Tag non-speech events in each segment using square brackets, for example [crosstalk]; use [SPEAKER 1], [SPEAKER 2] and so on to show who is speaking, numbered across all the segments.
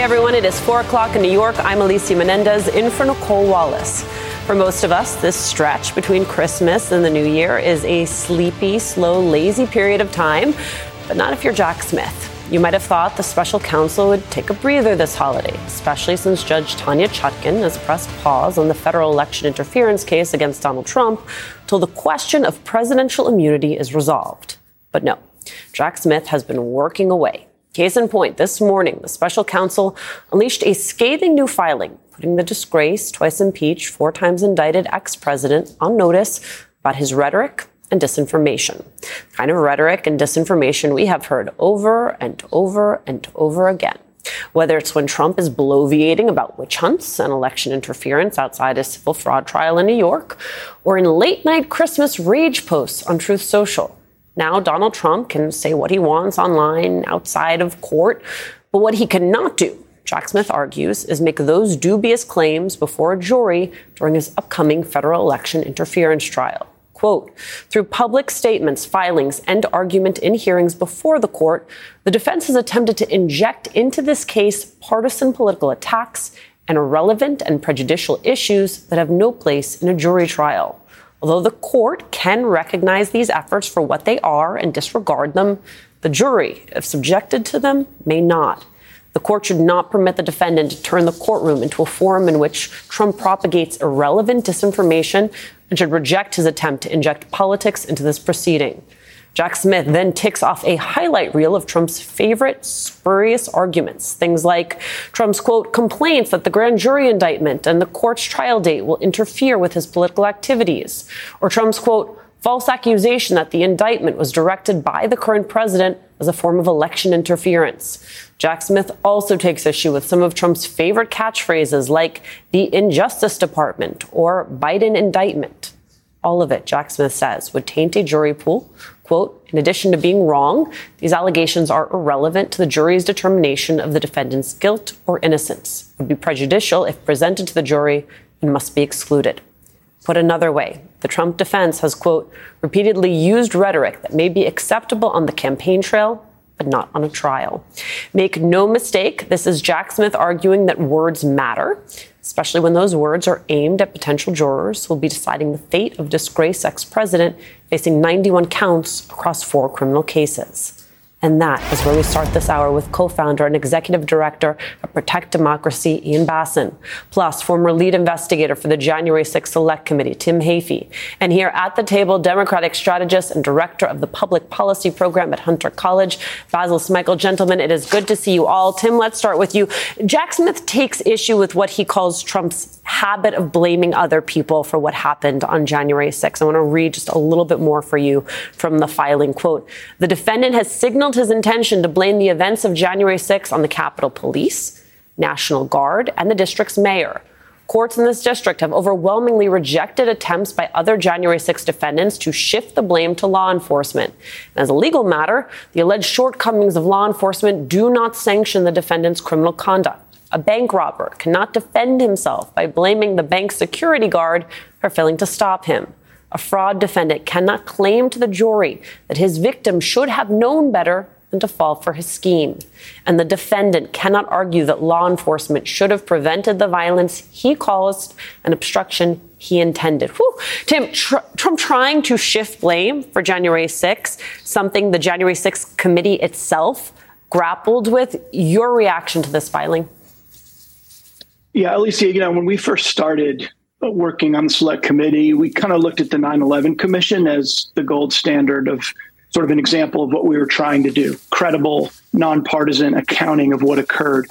[SPEAKER 1] Everyone, it is 4 o'clock in New York. I'm Alicia Menendez in for Nicolle Wallace. For most of us, this stretch between Christmas and the New Year is a sleepy, slow, lazy period of time, but not if you're Jack Smith. You might have thought the special counsel would take a breather this holiday, especially since Judge Tanya Chutkan has pressed pause on the federal election interference case against Donald Trump till the question of presidential immunity is resolved. But no, Jack Smith has been working away Case in point, this morning, the special counsel unleashed a scathing new filing, putting the disgraced, twice impeached, four times indicted ex president on notice about his rhetoric and disinformation. The kind of rhetoric and disinformation we have heard over and over and over again. Whether it's when Trump is bloviating about witch hunts and election interference outside a civil fraud trial in New York, or in late night Christmas rage posts on Truth Social. Now, Donald Trump can say what he wants online, outside of court, but what he cannot do, Jack Smith argues, is make those dubious claims before a jury during his upcoming federal election interference trial. Quote, through public statements, filings, and argument in hearings before the court, the defense has attempted to inject into this case partisan political attacks and irrelevant and prejudicial issues that have no place in a jury trial. Although the court can recognize these efforts for what they are and disregard them, the jury, if subjected to them, may not. The court should not permit the defendant to turn the courtroom into a forum in which Trump propagates irrelevant disinformation and should reject his attempt to inject politics into this proceeding. Jack Smith then ticks off a highlight reel of Trump's favorite spurious arguments. Things like Trump's quote, complaints that the grand jury indictment and the court's trial date will interfere with his political activities. Or Trump's quote, false accusation that the indictment was directed by the current president as a form of election interference. Jack Smith also takes issue with some of Trump's favorite catchphrases like the Injustice Department or Biden indictment. All of it, Jack Smith says, would taint a jury pool Quote, in addition to being wrong, these allegations are irrelevant to the jury's determination of the defendant's guilt or innocence, would be prejudicial if presented to the jury, and must be excluded. Put another way, the Trump defense has, quote, repeatedly used rhetoric that may be acceptable on the campaign trail, but not on a trial. Make no mistake, this is Jack Smith arguing that words matter especially when those words are aimed at potential jurors who will be deciding the fate of disgraced ex president facing 91 counts across four criminal cases. And that is where we start this hour with co founder and executive director of Protect Democracy, Ian Bassin, plus former lead investigator for the January 6th Select Committee, Tim Heaphy. And here at the table, Democratic strategist and director of the Public Policy Program at Hunter College, Basil Smikle. Gentlemen, it is good to see you all. Tim, let's start with you. Jack Smith takes issue with what he calls Trump's habit of blaming other people for what happened on January 6th. I want to read just a little bit more for you from the filing. Quote, the defendant has signaled his intention to blame the events of January 6 on the Capitol Police, National Guard, and the district's mayor. Courts in this district have overwhelmingly rejected attempts by other January 6 defendants to shift the blame to law enforcement. And as a legal matter, the alleged shortcomings of law enforcement do not sanction the defendant's criminal conduct. A bank robber cannot defend himself by blaming the bank's security guard for failing to stop him. A fraud defendant cannot claim to the jury that his victim should have known better than to fall for his scheme. And the defendant cannot argue that law enforcement should have prevented the violence he caused and obstruction he intended. Whew. Tim, tr- Trump trying to shift blame for January 6th, something the January 6th committee itself grappled with. Your reaction to this filing?
[SPEAKER 2] Yeah, Alicia, you know, when we first started working on the select committee, we kind of looked at the 9 11 Commission as the gold standard of sort of an example of what we were trying to do credible, nonpartisan accounting of what occurred.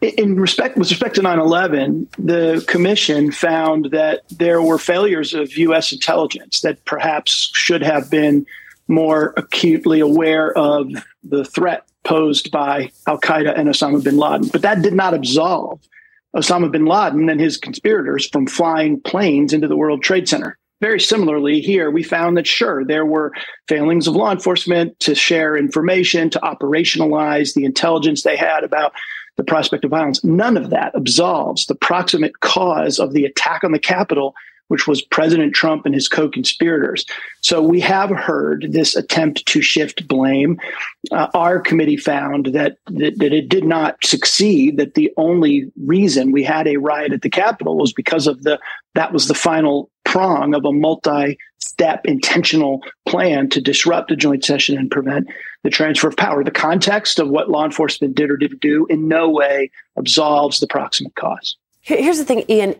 [SPEAKER 2] in respect with respect to 9-11 the commission found that there were failures of u.s intelligence that perhaps should have been more acutely aware of the threat posed by al-qaeda and osama bin laden but that did not absolve osama bin laden and his conspirators from flying planes into the world trade center very similarly here we found that sure there were failings of law enforcement to share information to operationalize the intelligence they had about the prospect of violence. None of that absolves the proximate cause of the attack on the Capitol, which was President Trump and his co conspirators. So we have heard this attempt to shift blame. Uh, our committee found that, that, that it did not succeed, that the only reason we had a riot at the Capitol was because of the that was the final prong of a multi step intentional plan to disrupt a joint session and prevent the transfer of power. The context of what law enforcement did or didn't do in no way absolves the proximate cause.
[SPEAKER 1] Here's the thing, Ian,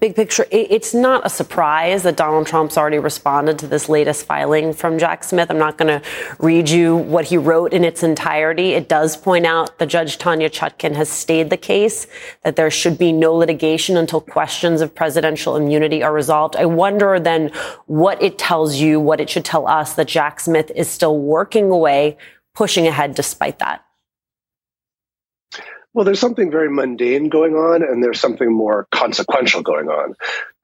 [SPEAKER 1] big picture, it's not a surprise that Donald Trump's already responded to this latest filing from Jack Smith. I'm not going to read you what he wrote in its entirety. It does point out that Judge Tanya Chutkan has stayed the case, that there should be no litigation until questions of presidential immunity are resolved. I wonder then what it tells you, what it should tell us that Jack Smith is still working away, pushing ahead despite that.
[SPEAKER 3] Well, there's something very mundane going on, and there's something more consequential going on.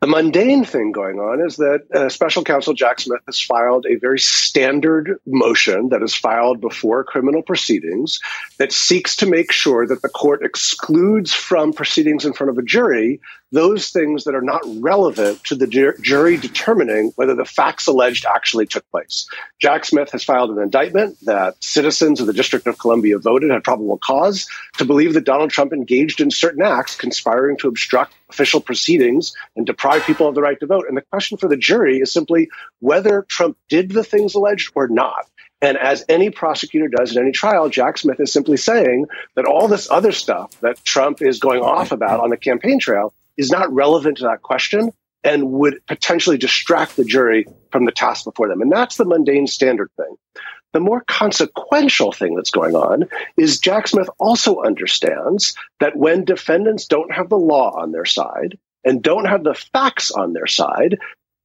[SPEAKER 3] The mundane thing going on is that uh, special counsel Jack Smith has filed a very standard motion that is filed before criminal proceedings that seeks to make sure that the court excludes from proceedings in front of a jury those things that are not relevant to the ju- jury determining whether the facts alleged actually took place. Jack Smith has filed an indictment that citizens of the District of Columbia voted had probable cause to believe that Donald Trump engaged in certain acts conspiring to obstruct official proceedings and deprive people of the right to vote. And the question for the jury is simply whether Trump did the things alleged or not. And as any prosecutor does in any trial, Jack Smith is simply saying that all this other stuff that Trump is going off about on the campaign trail is not relevant to that question and would potentially distract the jury from the task before them. And that's the mundane standard thing. The more consequential thing that's going on is Jack Smith also understands that when defendants don't have the law on their side and don't have the facts on their side,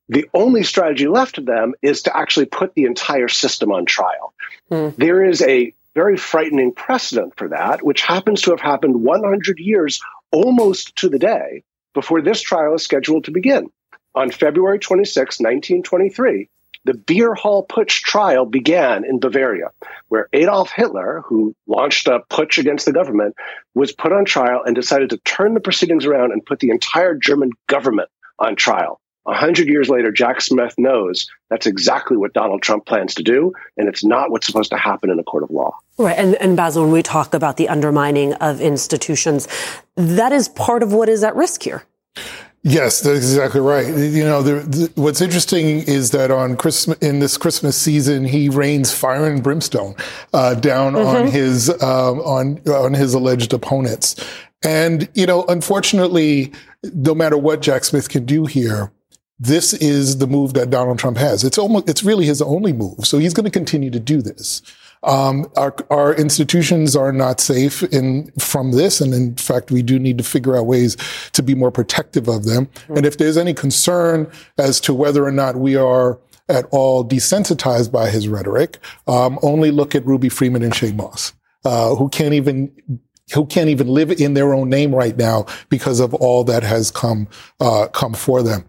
[SPEAKER 3] the only strategy left to them is to actually put the entire system on trial. Mm. There is a very frightening precedent for that, which happens to have happened 100 years almost to the day before this trial is scheduled to begin. On February 26, 1923, the beer hall putsch trial began in Bavaria, where Adolf Hitler, who launched a putsch against the government, was put on trial and decided to turn the proceedings around and put the entire German government on trial. A hundred years later, Jack Smith knows that's exactly what Donald Trump plans to do, and it's not what's supposed to happen in a court of law.
[SPEAKER 1] Right. And, and Basil, when we talk about the undermining of institutions, that is part of what is at risk here.
[SPEAKER 4] Yes, that's exactly right. You know, the, the, what's interesting is that on Christmas, in this Christmas season, he rains fire and brimstone uh, down mm-hmm. on his um, on on his alleged opponents, and you know, unfortunately, no matter what Jack Smith can do here, this is the move that Donald Trump has. It's almost, it's really his only move. So he's going to continue to do this. Um, our, our institutions are not safe in from this, and in fact, we do need to figure out ways to be more protective of them. Mm-hmm. And if there's any concern as to whether or not we are at all desensitized by his rhetoric, um, only look at Ruby Freeman and Shaye Moss, uh, who can't even who can't even live in their own name right now because of all that has come uh, come for them.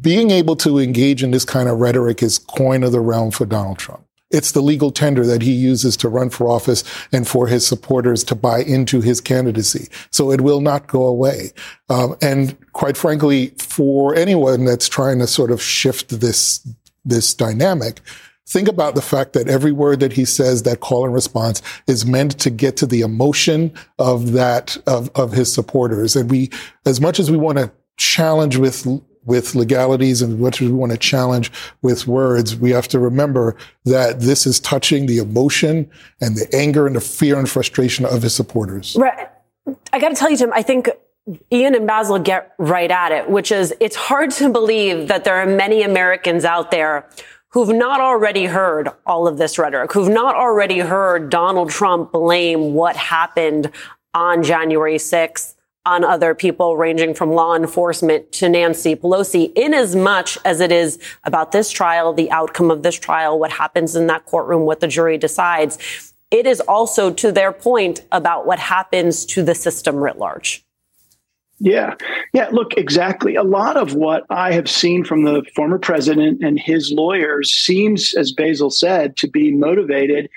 [SPEAKER 4] Being able to engage in this kind of rhetoric is coin of the realm for Donald Trump. It's the legal tender that he uses to run for office and for his supporters to buy into his candidacy. So it will not go away. Um, and quite frankly, for anyone that's trying to sort of shift this, this dynamic, think about the fact that every word that he says, that call and response is meant to get to the emotion of that, of, of his supporters. And we, as much as we want to challenge with with legalities and what we want to challenge with words, we have to remember that this is touching the emotion and the anger and the fear and frustration of his supporters.
[SPEAKER 1] Right. I got to tell you, Tim, I think Ian and Basil get right at it, which is it's hard to believe that there are many Americans out there who've not already heard all of this rhetoric, who've not already heard Donald Trump blame what happened on January 6th on other people ranging from law enforcement to Nancy Pelosi in as much as it is about this trial, the outcome of this trial, what happens in that courtroom, what the jury decides. It is also to their point about what happens to the system writ large.
[SPEAKER 2] Yeah. Yeah. Look, exactly. A lot of what I have seen from the former president and his lawyers seems, as Basil said, to be motivated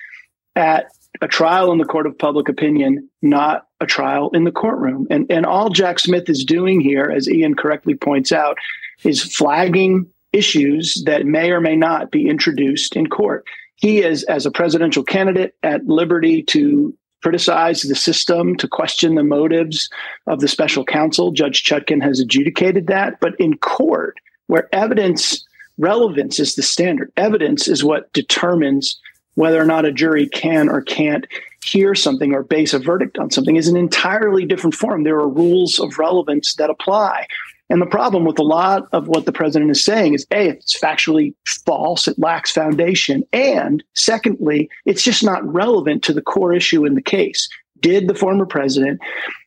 [SPEAKER 2] at a trial in the court of public opinion, not a trial in the courtroom. And, and all Jack Smith is doing here, as Ian correctly points out, is flagging issues that may or may not be introduced in court. He is, as a presidential candidate, at liberty to criticize the system, to question the motives of the special counsel. Judge Chutkan has adjudicated that. But in court, where evidence relevance is the standard, evidence is what determines whether or not a jury can or can't hear something or base a verdict on something is an entirely different form. There are rules of relevance that apply. And the problem with a lot of what the president is saying is A, it's factually false, it lacks foundation. And secondly, it's just not relevant to the core issue in the case. Did the former president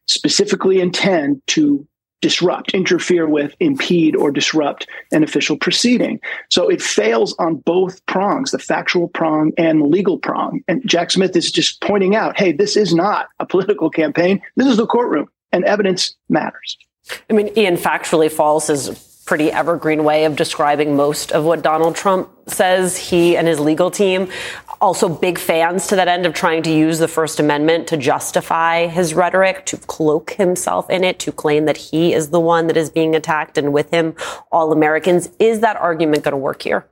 [SPEAKER 2] specifically intend to disrupt, interfere with, impede, or disrupt an official proceeding. So it fails on both prongs, the factual prong and the legal prong. And Jack Smith is just pointing out hey, this is not a political campaign. This is the courtroom, and evidence matters.
[SPEAKER 1] I mean, Ian, factually false is pretty evergreen way of describing most of what Donald Trump says he and his legal team. Also, big fans to that end of trying to use the First Amendment to justify his rhetoric, to cloak himself in it, to claim that he is the one that is being attacked and with him all Americans. Is that argument going to work here?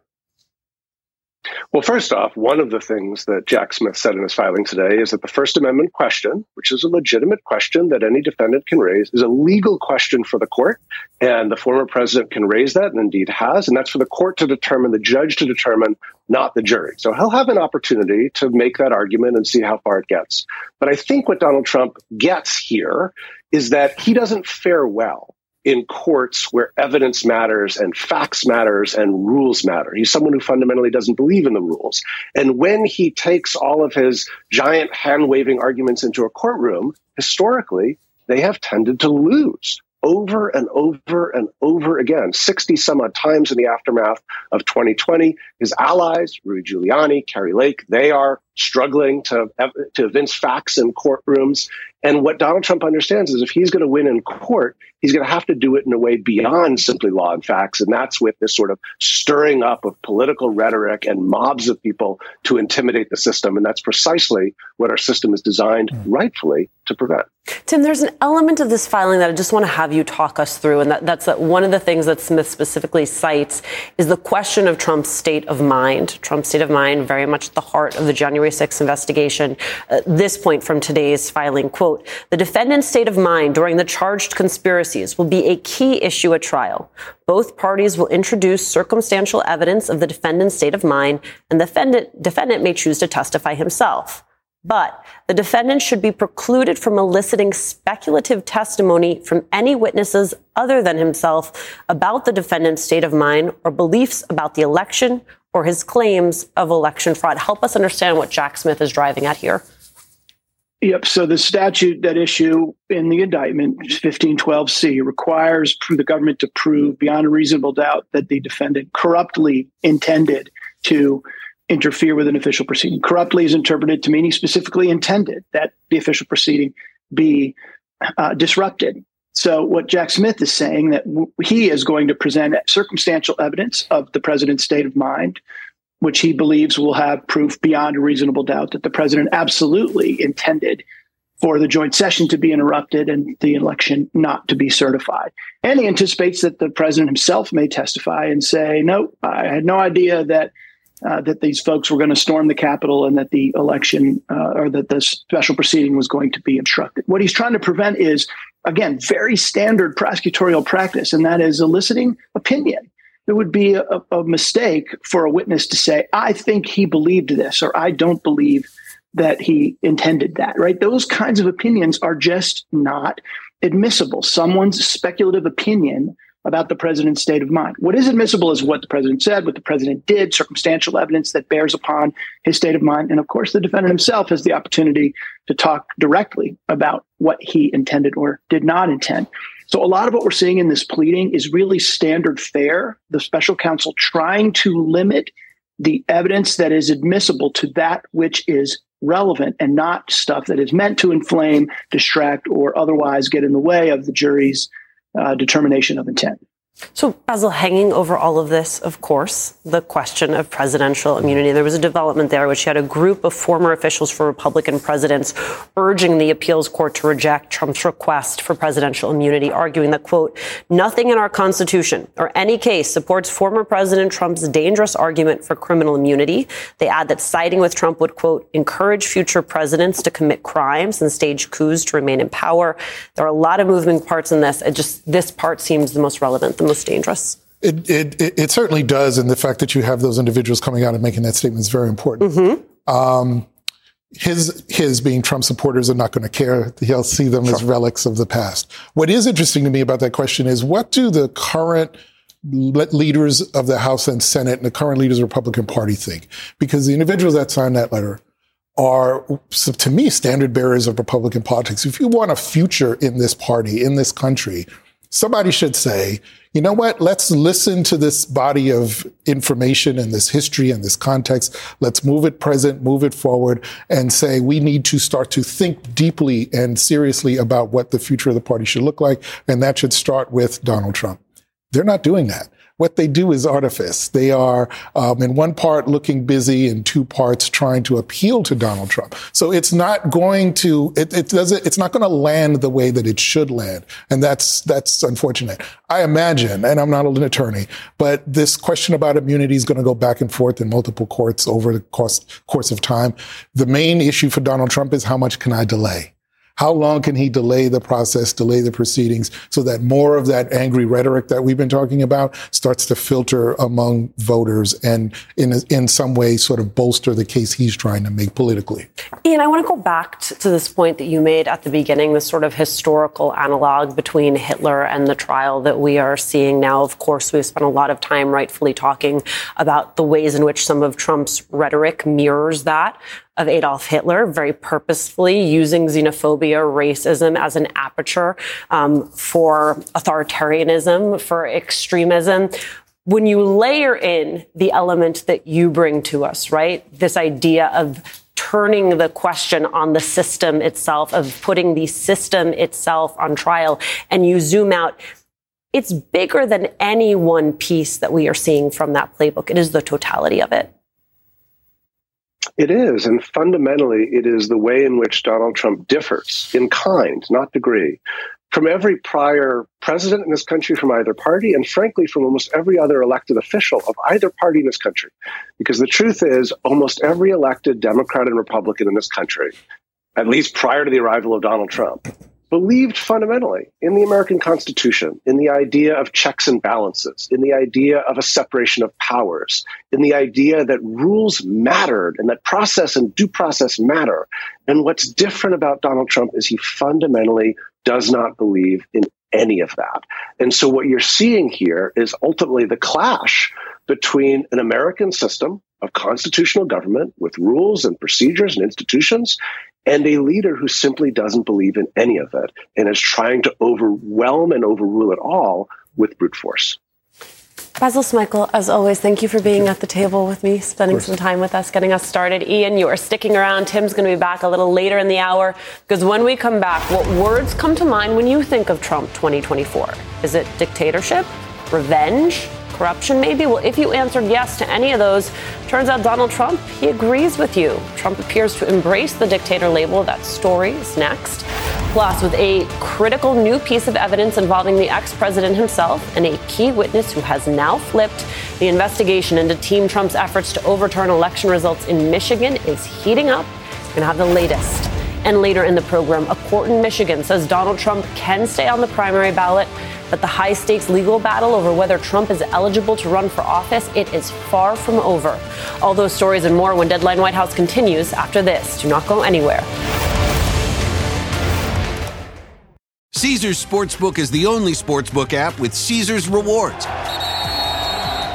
[SPEAKER 3] Well, first off, one of the things that Jack Smith said in his filing today is that the First Amendment question, which is a legitimate question that any defendant can raise, is a legal question for the court. And the former president can raise that and indeed has. And that's for the court to determine, the judge to determine, not the jury. So he'll have an opportunity to make that argument and see how far it gets. But I think what Donald Trump gets here is that he doesn't fare well in courts where evidence matters and facts matters and rules matter. He's someone who fundamentally doesn't believe in the rules. And when he takes all of his giant hand waving arguments into a courtroom, historically, they have tended to lose over and over and over again, 60 some odd times in the aftermath of 2020. His allies, Rudy Giuliani, Kari Lake, they are struggling to, to evince facts in courtrooms. And what Donald Trump understands is if he's going to win in court, he's going to have to do it in a way beyond simply law and facts. And that's with this sort of stirring up of political rhetoric and mobs of people to intimidate the system. And that's precisely what our system is designed mm. rightfully to prevent.
[SPEAKER 1] Tim, there's an element of this filing that I just want to have you talk us through. And that, that's that one of the things that Smith specifically cites is the question of Trump's state of mind. Trump's state of mind, very much at the heart of the January 6th investigation. Uh, this point from today's filing, quote, the defendant's state of mind during the charged conspiracies will be a key issue at trial. Both parties will introduce circumstantial evidence of the defendant's state of mind, and the defendant, defendant may choose to testify himself. But the defendant should be precluded from eliciting speculative testimony from any witnesses other than himself about the defendant's state of mind or beliefs about the election or his claims of election fraud. Help us understand what Jack Smith is driving at here.
[SPEAKER 2] Yep. So the statute that issue in the indictment, 1512C, requires the government to prove beyond a reasonable doubt that the defendant corruptly intended to interfere with an official proceeding. Corruptly is interpreted to mean he specifically intended that the official proceeding be uh, disrupted. So what Jack Smith is saying that w- he is going to present circumstantial evidence of the president's state of mind, which he believes will have proof beyond a reasonable doubt that the president absolutely intended for the joint session to be interrupted and the election not to be certified. And he anticipates that the president himself may testify and say, "No, I had no idea that." Uh, that these folks were going to storm the Capitol and that the election uh, or that the special proceeding was going to be obstructed. What he's trying to prevent is, again, very standard prosecutorial practice, and that is eliciting opinion. It would be a, a mistake for a witness to say, I think he believed this, or I don't believe that he intended that, right? Those kinds of opinions are just not admissible. Someone's speculative opinion about the president's state of mind. What is admissible is what the president said, what the president did, circumstantial evidence that bears upon his state of mind. And of course, the defendant himself has the opportunity to talk directly about what he intended or did not intend. So, a lot of what we're seeing in this pleading is really standard fare. The special counsel trying to limit the evidence that is admissible to that which is relevant and not stuff that is meant to inflame, distract, or otherwise get in the way of the jury's uh, determination of intent.
[SPEAKER 1] So, Basil, hanging over all of this, of course, the question of presidential immunity. There was a development there which had a group of former officials for Republican presidents urging the appeals court to reject Trump's request for presidential immunity, arguing that, quote, nothing in our Constitution or any case supports former President Trump's dangerous argument for criminal immunity. They add that siding with Trump would, quote, encourage future presidents to commit crimes and stage coups to remain in power. There are a lot of moving parts in this. It just, this part seems the most relevant the most dangerous?
[SPEAKER 4] It, it, it, certainly does. And the fact that you have those individuals coming out and making that statement is very important. Mm-hmm. Um, his his being Trump supporters are not going to care. He'll see them sure. as relics of the past. What is interesting to me about that question is what do the current leaders of the House and Senate and the current leaders of the Republican Party think? Because the individuals that signed that letter are, to me, standard bearers of Republican politics. If you want a future in this party, in this country, somebody should say, you know what? Let's listen to this body of information and this history and this context. Let's move it present, move it forward and say we need to start to think deeply and seriously about what the future of the party should look like. And that should start with Donald Trump. They're not doing that what they do is artifice. They are, um, in one part, looking busy, in two parts, trying to appeal to Donald Trump. So it's not going to, it, it doesn't, it's not going to land the way that it should land. And that's, that's unfortunate. I imagine, and I'm not an attorney, but this question about immunity is going to go back and forth in multiple courts over the course, course of time. The main issue for Donald Trump is how much can I delay? How long can he delay the process, delay the proceedings so that more of that angry rhetoric that we've been talking about starts to filter among voters and in, in some way sort of bolster the case he's trying to make politically?
[SPEAKER 1] Ian, I want to go back to, this point that you made at the beginning, this sort of historical analog between Hitler and the trial that we are seeing now. Of course, we've spent a lot of time rightfully talking about the ways in which some of Trump's rhetoric mirrors that of Adolf Hitler, very purposefully using xenophobia, racism as an aperture um, for authoritarianism, for extremism. When you layer in the element that you bring to us, right? This idea of turning the question on the system itself, of putting the system itself on trial, and you zoom out, it's bigger than any one piece that we are seeing from that playbook. It is the totality of it.
[SPEAKER 3] It is. And fundamentally, it is the way in which Donald Trump differs in kind, not degree, from every prior president in this country from either party, and frankly, from almost every other elected official of either party in this country. Because the truth is, almost every elected Democrat and Republican in this country, at least prior to the arrival of Donald Trump, believed fundamentally in the American Constitution, in the idea of checks and balances, in the idea of a separation of powers, in the idea that rules mattered and that process and due process matter. And what's different about Donald Trump is he fundamentally does not believe in any of that. And so what you're seeing here is ultimately the clash between an American system of constitutional government with rules and procedures and institutions and a leader who simply doesn't believe in any of it and is trying to overwhelm and overrule it all with brute force.
[SPEAKER 1] Basil Smikle, as always, thank you for being at the table with me, spending some time with us, getting us started. Ian, you are sticking around. Tim's going to be back a little later in the hour because when we come back, what words come to mind when you think of Trump 2024? Is it dictatorship, revenge, corruption maybe? Well, if you answered yes to any of those, turns out Donald Trump, he agrees with you. Trump appears to embrace the dictator label. That story is next. Plus, with a critical new piece of evidence involving the ex president himself and a key witness who has now flipped, the investigation into Team Trump's efforts to overturn election results in Michigan is heating up. Going to have the latest. And later in the program, a court in Michigan says Donald Trump can stay on the primary ballot but the high stakes legal battle over whether Trump is eligible to run for office, it is far from over. All those stories and more when Deadline White House continues after this. Do not go anywhere.
[SPEAKER 5] Caesars Sportsbook is the only sportsbook app with Caesars rewards.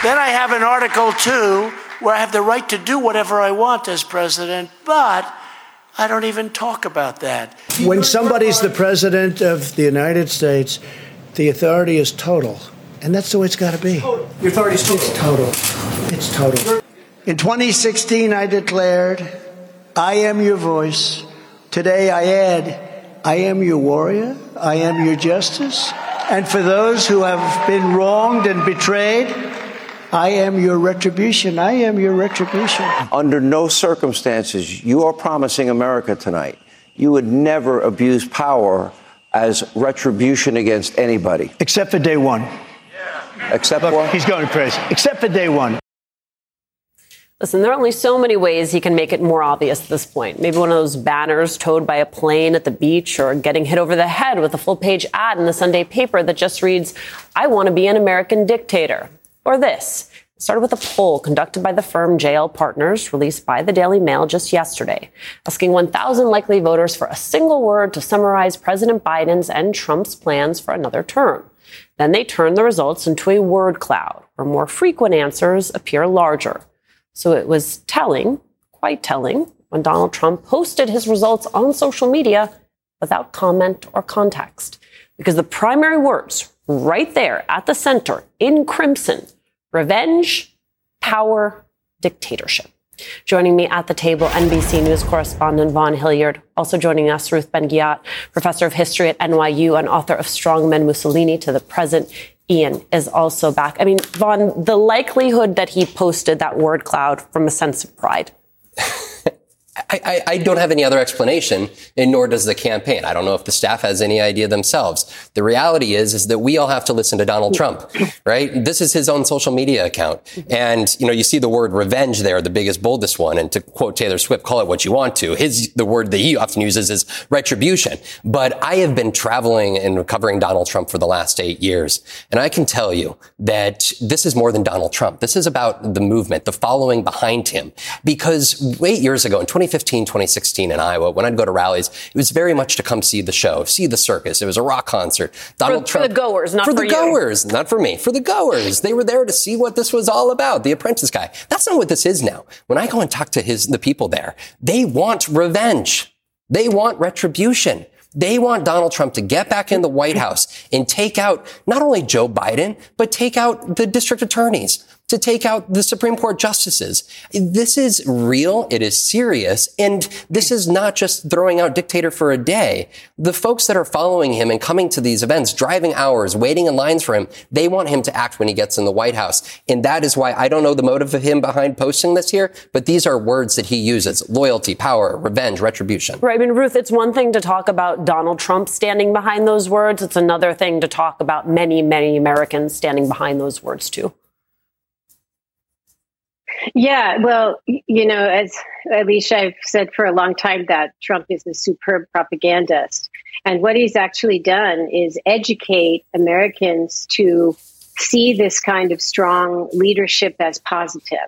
[SPEAKER 6] Then I have an Article 2 where I have the right to do whatever I want as president, but I don't even talk about that.
[SPEAKER 7] When somebody's the president of the United States, the authority is total. And that's the way it's got to be.
[SPEAKER 6] Total. Your authority is total.
[SPEAKER 7] It's total. It's total. In 2016, I declared, I am your voice. Today, I add, I am your warrior. I am your justice. And for those who have been wronged and betrayed, I am your retribution. I am your retribution.
[SPEAKER 8] Under no circumstances, you are promising America tonight you would never abuse power as retribution against anybody.
[SPEAKER 7] Except for day one.
[SPEAKER 8] Except
[SPEAKER 7] Look,
[SPEAKER 8] what?
[SPEAKER 7] he's going crazy. Except for day one.
[SPEAKER 1] Listen, there are only so many ways he can make it more obvious at this point. Maybe one of those banners towed by a plane at the beach or getting hit over the head with a full page ad in the Sunday paper that just reads, I want to be an American dictator. Or this. It started with a poll conducted by the firm JL Partners, released by the Daily Mail just yesterday, asking 1,000 likely voters for a single word to summarize President Biden's and Trump's plans for another term. Then they turned the results into a word cloud, where more frequent answers appear larger. So it was telling, quite telling, when Donald Trump posted his results on social media without comment or context. Because the primary words right there at the center in crimson revenge, power, dictatorship. Joining me at the table, NBC News correspondent Vaughn Hillyard. Also joining us, Ruth Ben-Ghiat, professor of history at NYU and author of Strongmen Mussolini to the Present. Ian is also back. I mean, Vaughn, the likelihood that he posted that word cloud from a sense of pride. [laughs]
[SPEAKER 9] I, I, don't have any other explanation, and nor does the campaign. I don't know if the staff has any idea themselves. The reality is, is that we all have to listen to Donald Trump, right? This is his own social media account. And, you know, you see the word revenge there, the biggest, boldest one. And to quote Taylor Swift, call it what you want to. His, the word that he often uses is retribution. But I have been traveling and covering Donald Trump for the last eight years. And I can tell you that this is more than Donald Trump. This is about the movement, the following behind him. Because eight years ago in 2015, 2015, 2016 in Iowa, when I'd go to rallies, it was very much to come see the show, see the circus. It was a rock concert.
[SPEAKER 1] Donald for, Trump. For the goers, not
[SPEAKER 9] for,
[SPEAKER 1] for
[SPEAKER 9] the
[SPEAKER 1] you.
[SPEAKER 9] goers, not for me. For the goers. They were there to see what this was all about. The apprentice guy. That's not what this is now. When I go and talk to his, the people there, they want revenge. They want retribution. They want Donald Trump to get back in the White House and take out not only Joe Biden, but take out the district attorneys, to take out the Supreme Court justices. This is real. It is serious. And this is not just throwing out dictator for a day. The folks that are following him and coming to these events, driving hours, waiting in lines for him, they want him to act when he gets in the White House. And that is why I don't know the motive of him behind posting this here, but these are words that he uses. Loyalty, power, revenge, retribution.
[SPEAKER 1] Right. I mean, Ruth, it's one thing to talk about Donald Trump standing behind those words. It's another thing to talk about many, many Americans standing behind those words too.
[SPEAKER 10] Yeah, well, you know, as Alicia, I've said for a long time that Trump is a superb propagandist. And what he's actually done is educate Americans to see this kind of strong leadership as positive.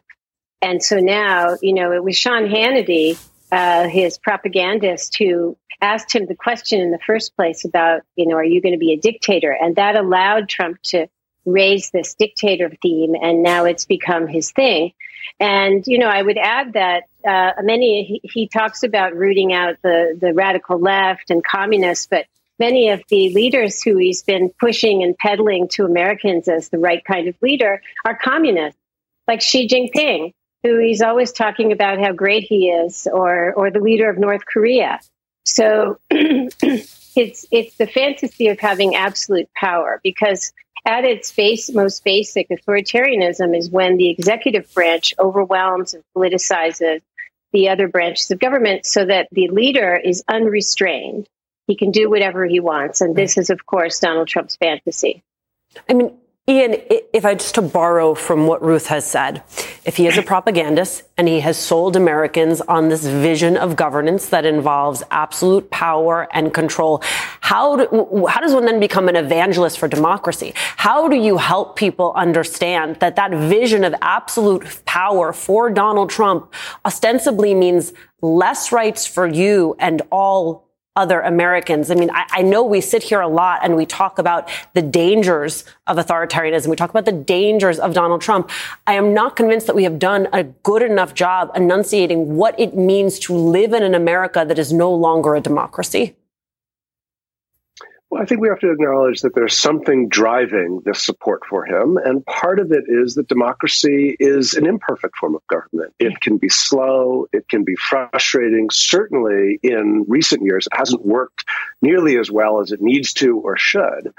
[SPEAKER 10] And so now, you know, it was Sean Hannity, uh, his propagandist, who asked him the question in the first place about, you know, are you going to be a dictator? And that allowed Trump to raise this dictator theme, and now it's become his thing. And you know, I would add that uh, many he, he, talks about rooting out the the radical left and communists, but many of the leaders who he's been pushing and peddling to Americans as the right kind of leader are communists, like Xi Jinping, who he's always talking about how great he is, or or the leader of North Korea. So [clears throat] it's it's the fantasy of having absolute power because at its base, most basic, authoritarianism is when the executive branch overwhelms and politicizes the other branches of government so that the leader is unrestrained. he can do whatever he wants. And this is, of course, Donald Trump's fantasy.
[SPEAKER 1] I mean, Ian, if I just to borrow from what Ruth has said, if he is a propagandist and he has sold Americans on this vision of governance that involves absolute power and control, how do, how does one then become an evangelist for democracy? How do you help people understand that that vision of absolute power for Donald Trump ostensibly means less rights for you and all other Americans. I mean, I, I, know we sit here a lot and we talk about the dangers of authoritarianism. We talk about the dangers of Donald Trump. I am not convinced that we have done a good enough job enunciating what it means to live in an America that is no longer a democracy.
[SPEAKER 3] Well, I think we have to acknowledge that there's something driving this support for him. And part of it is that democracy is an imperfect form of government. It can be slow, it can be frustrating. Certainly in recent years, it hasn't worked nearly as well as it needs to or should.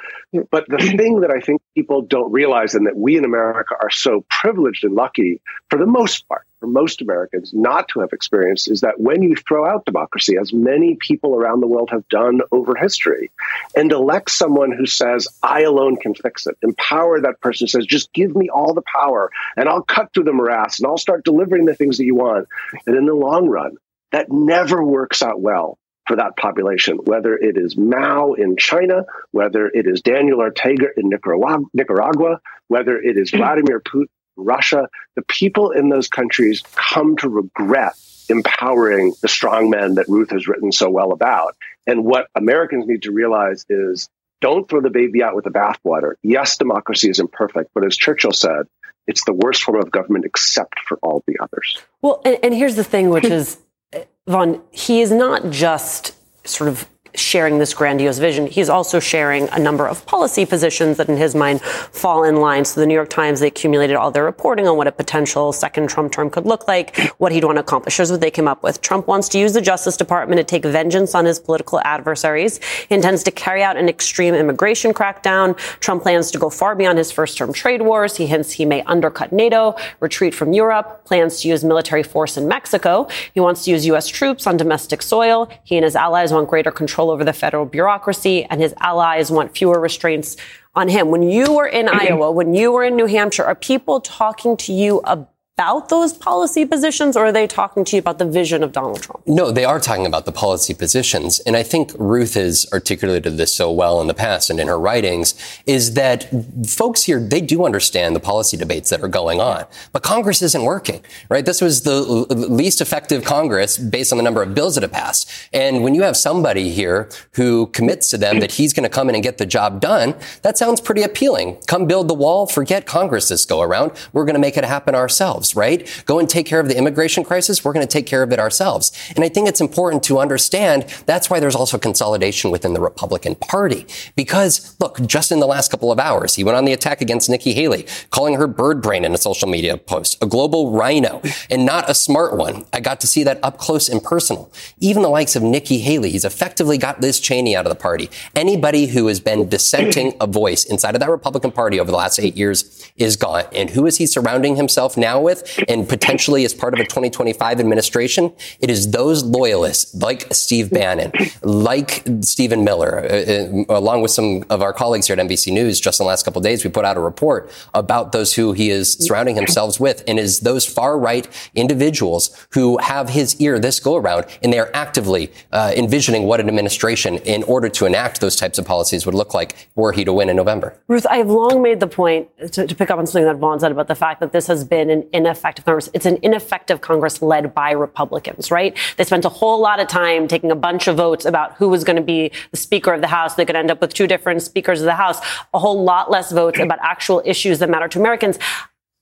[SPEAKER 3] But the thing that I think people don't realize and that we in America are so privileged and lucky for the most part for most Americans not to have experienced is that when you throw out democracy, as many people around the world have done over history, and elect someone who says, I alone can fix it, empower that person, says, just give me all the power and I'll cut through the morass and I'll start delivering the things that you want. And in the long run, that never works out well for that population, whether it is Mao in China, whether it is Daniel Ortega in Nicaragua, whether it is [clears throat] Vladimir Putin Russia, the people in those countries come to regret empowering the strongmen that Ruth has written so well about. And what Americans need to realize is don't throw the baby out with the bathwater. Yes, democracy is imperfect, but as Churchill said, it's the worst form of government except for all the others.
[SPEAKER 1] Well, and, and here's the thing, which is, [laughs] Vaughn, he is not just sort of sharing this grandiose vision, he's also sharing a number of policy positions that, in his mind, fall in line. So the New York Times, they accumulated all their reporting on what a potential second Trump term could look like, what he'd want to accomplish. Here's what they came up with. Trump wants to use the Justice Department to take vengeance on his political adversaries. He intends to carry out an extreme immigration crackdown. Trump plans to go far beyond his first term trade wars. He hints he may undercut NATO, retreat from Europe, plans to use military force in Mexico. He wants to use U.S. troops on domestic soil. He and his allies want greater control control over the federal bureaucracy, and his allies want fewer restraints on him. When you were in [clears throat] Iowa, when you were in New Hampshire, are people talking to you about about those policy positions, or are they talking to you about the vision of Donald Trump?
[SPEAKER 9] No, they are talking about the policy positions. And I think Ruth has articulated this so well in the past and in her writings is that folks here, they do understand the policy debates that are going on. But Congress isn't working, right? This was the least effective Congress based on the number of bills that have passed. And when you have somebody here who commits to them that he's going to come in and get the job done, that sounds pretty appealing. Come build the wall, forget Congress this go around. We're going to make it happen ourselves right? Go and take care of the immigration crisis. We're going to take care of it ourselves. And I think it's important to understand that's why there's also consolidation within the Republican Party. Because look, just in the last couple of hours, he went on the attack against Nikki Haley, calling her bird brain in a social media post, a global RINO and not a smart one. I got to see that up close and personal. Even the likes of Nikki Haley, he's effectively got Liz Cheney out of the party. Anybody who has been dissenting a voice inside of that Republican Party over the last eight years is gone. And who is he surrounding himself now with? And potentially as part of a 2025 administration, it is those loyalists like Steve Bannon, like Stephen Miller, uh, uh along with some of our colleagues here at NBC News just in the last couple of days, we put out a report about those who he is surrounding himself with and is those far right individuals who have his ear this go around and they are actively uh, envisioning what an administration in order to enact those types of policies would look like were he to win in November.
[SPEAKER 1] Ruth, I have long made the point to, to pick up on something that Vaughn said about the fact that this has been an ineffective Congress. It's an ineffective Congress led by Republicans, right? They spent a whole lot of time taking a bunch of votes about who was going to be the Speaker of the House. They could end up with two different Speakers of the House, a whole lot less votes about actual issues that matter to Americans.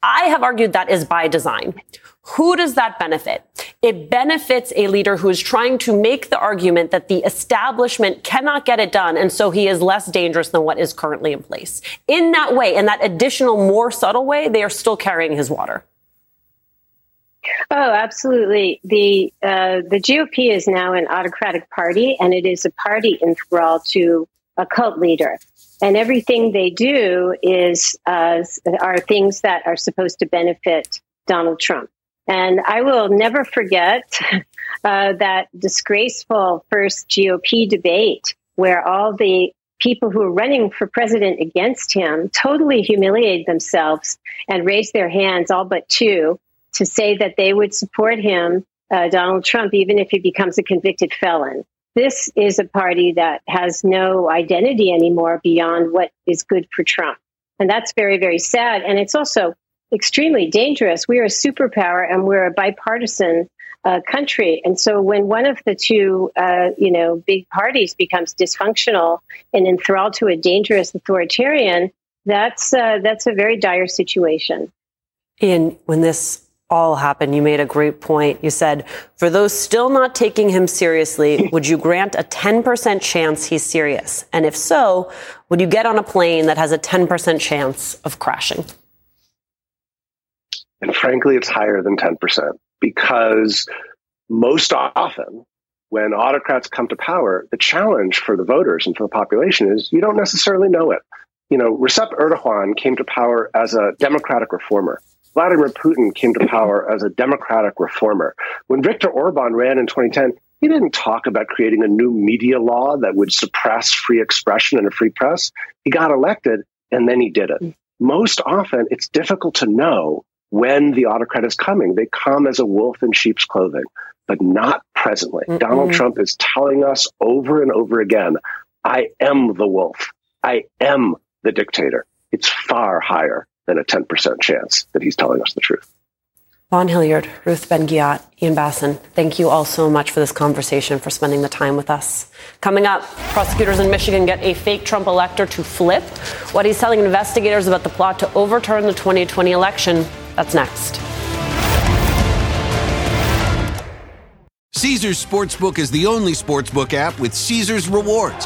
[SPEAKER 1] I have argued that is by design. Who does that benefit? It benefits a leader who is trying to make the argument that the establishment cannot get it done, and so he is less dangerous than what is currently in place. In that way, in that additional, more subtle way, they are still carrying his water.
[SPEAKER 10] Oh, absolutely. The uh, the GOP is now an autocratic party, and it is a party enthralled to a cult leader. And everything they do is uh, are things that are supposed to benefit Donald Trump. And I will never forget [laughs] uh, that disgraceful first GOP debate where all the people who are running for president against him totally humiliated themselves and raised their hands, all but two, to say that they would support him, uh, Donald Trump, even if he becomes a convicted felon. This is a party that has no identity anymore beyond what is good for Trump. And that's very, very sad. And it's also extremely dangerous. We are a superpower and we're a bipartisan uh, country. And so when one of the two, uh, you know, big parties becomes dysfunctional and enthralled to a dangerous authoritarian, that's uh, that's a very dire situation.
[SPEAKER 1] Ian, when this all happened, you made a great point. You said, for those still not taking him seriously, [laughs] would you grant a 10% chance he's serious? And if so, would you get on a plane that has a 10% chance of crashing?
[SPEAKER 3] And frankly, it's higher than 10% because most often when autocrats come to power, the challenge for the voters and for the population is you don't necessarily know it. You know, Recep Erdogan came to power as a democratic reformer. Vladimir Putin came to power as a democratic reformer. When Viktor Orban ran in 2010, he didn't talk about creating a new media law that would suppress free expression and a free press. He got elected and then he did it. Most often, it's difficult to know when the autocrat is coming. They come as a wolf in sheep's clothing, but not presently. Mm-mm. Donald Trump is telling us over and over again I am the wolf. I am the dictator. It's far higher than a 10% chance that he's telling us the truth.
[SPEAKER 1] Vaughn Hillyard, Ruth Ben-Ghiat, Ian Bassin, thank you all so much for this conversation, for spending the time with us. Coming up, prosecutors in Michigan get a fake Trump elector to flip. What he's telling investigators about the plot to overturn the 2020 election. That's next.
[SPEAKER 5] Caesars Sportsbook is the only sportsbook app with Caesars rewards.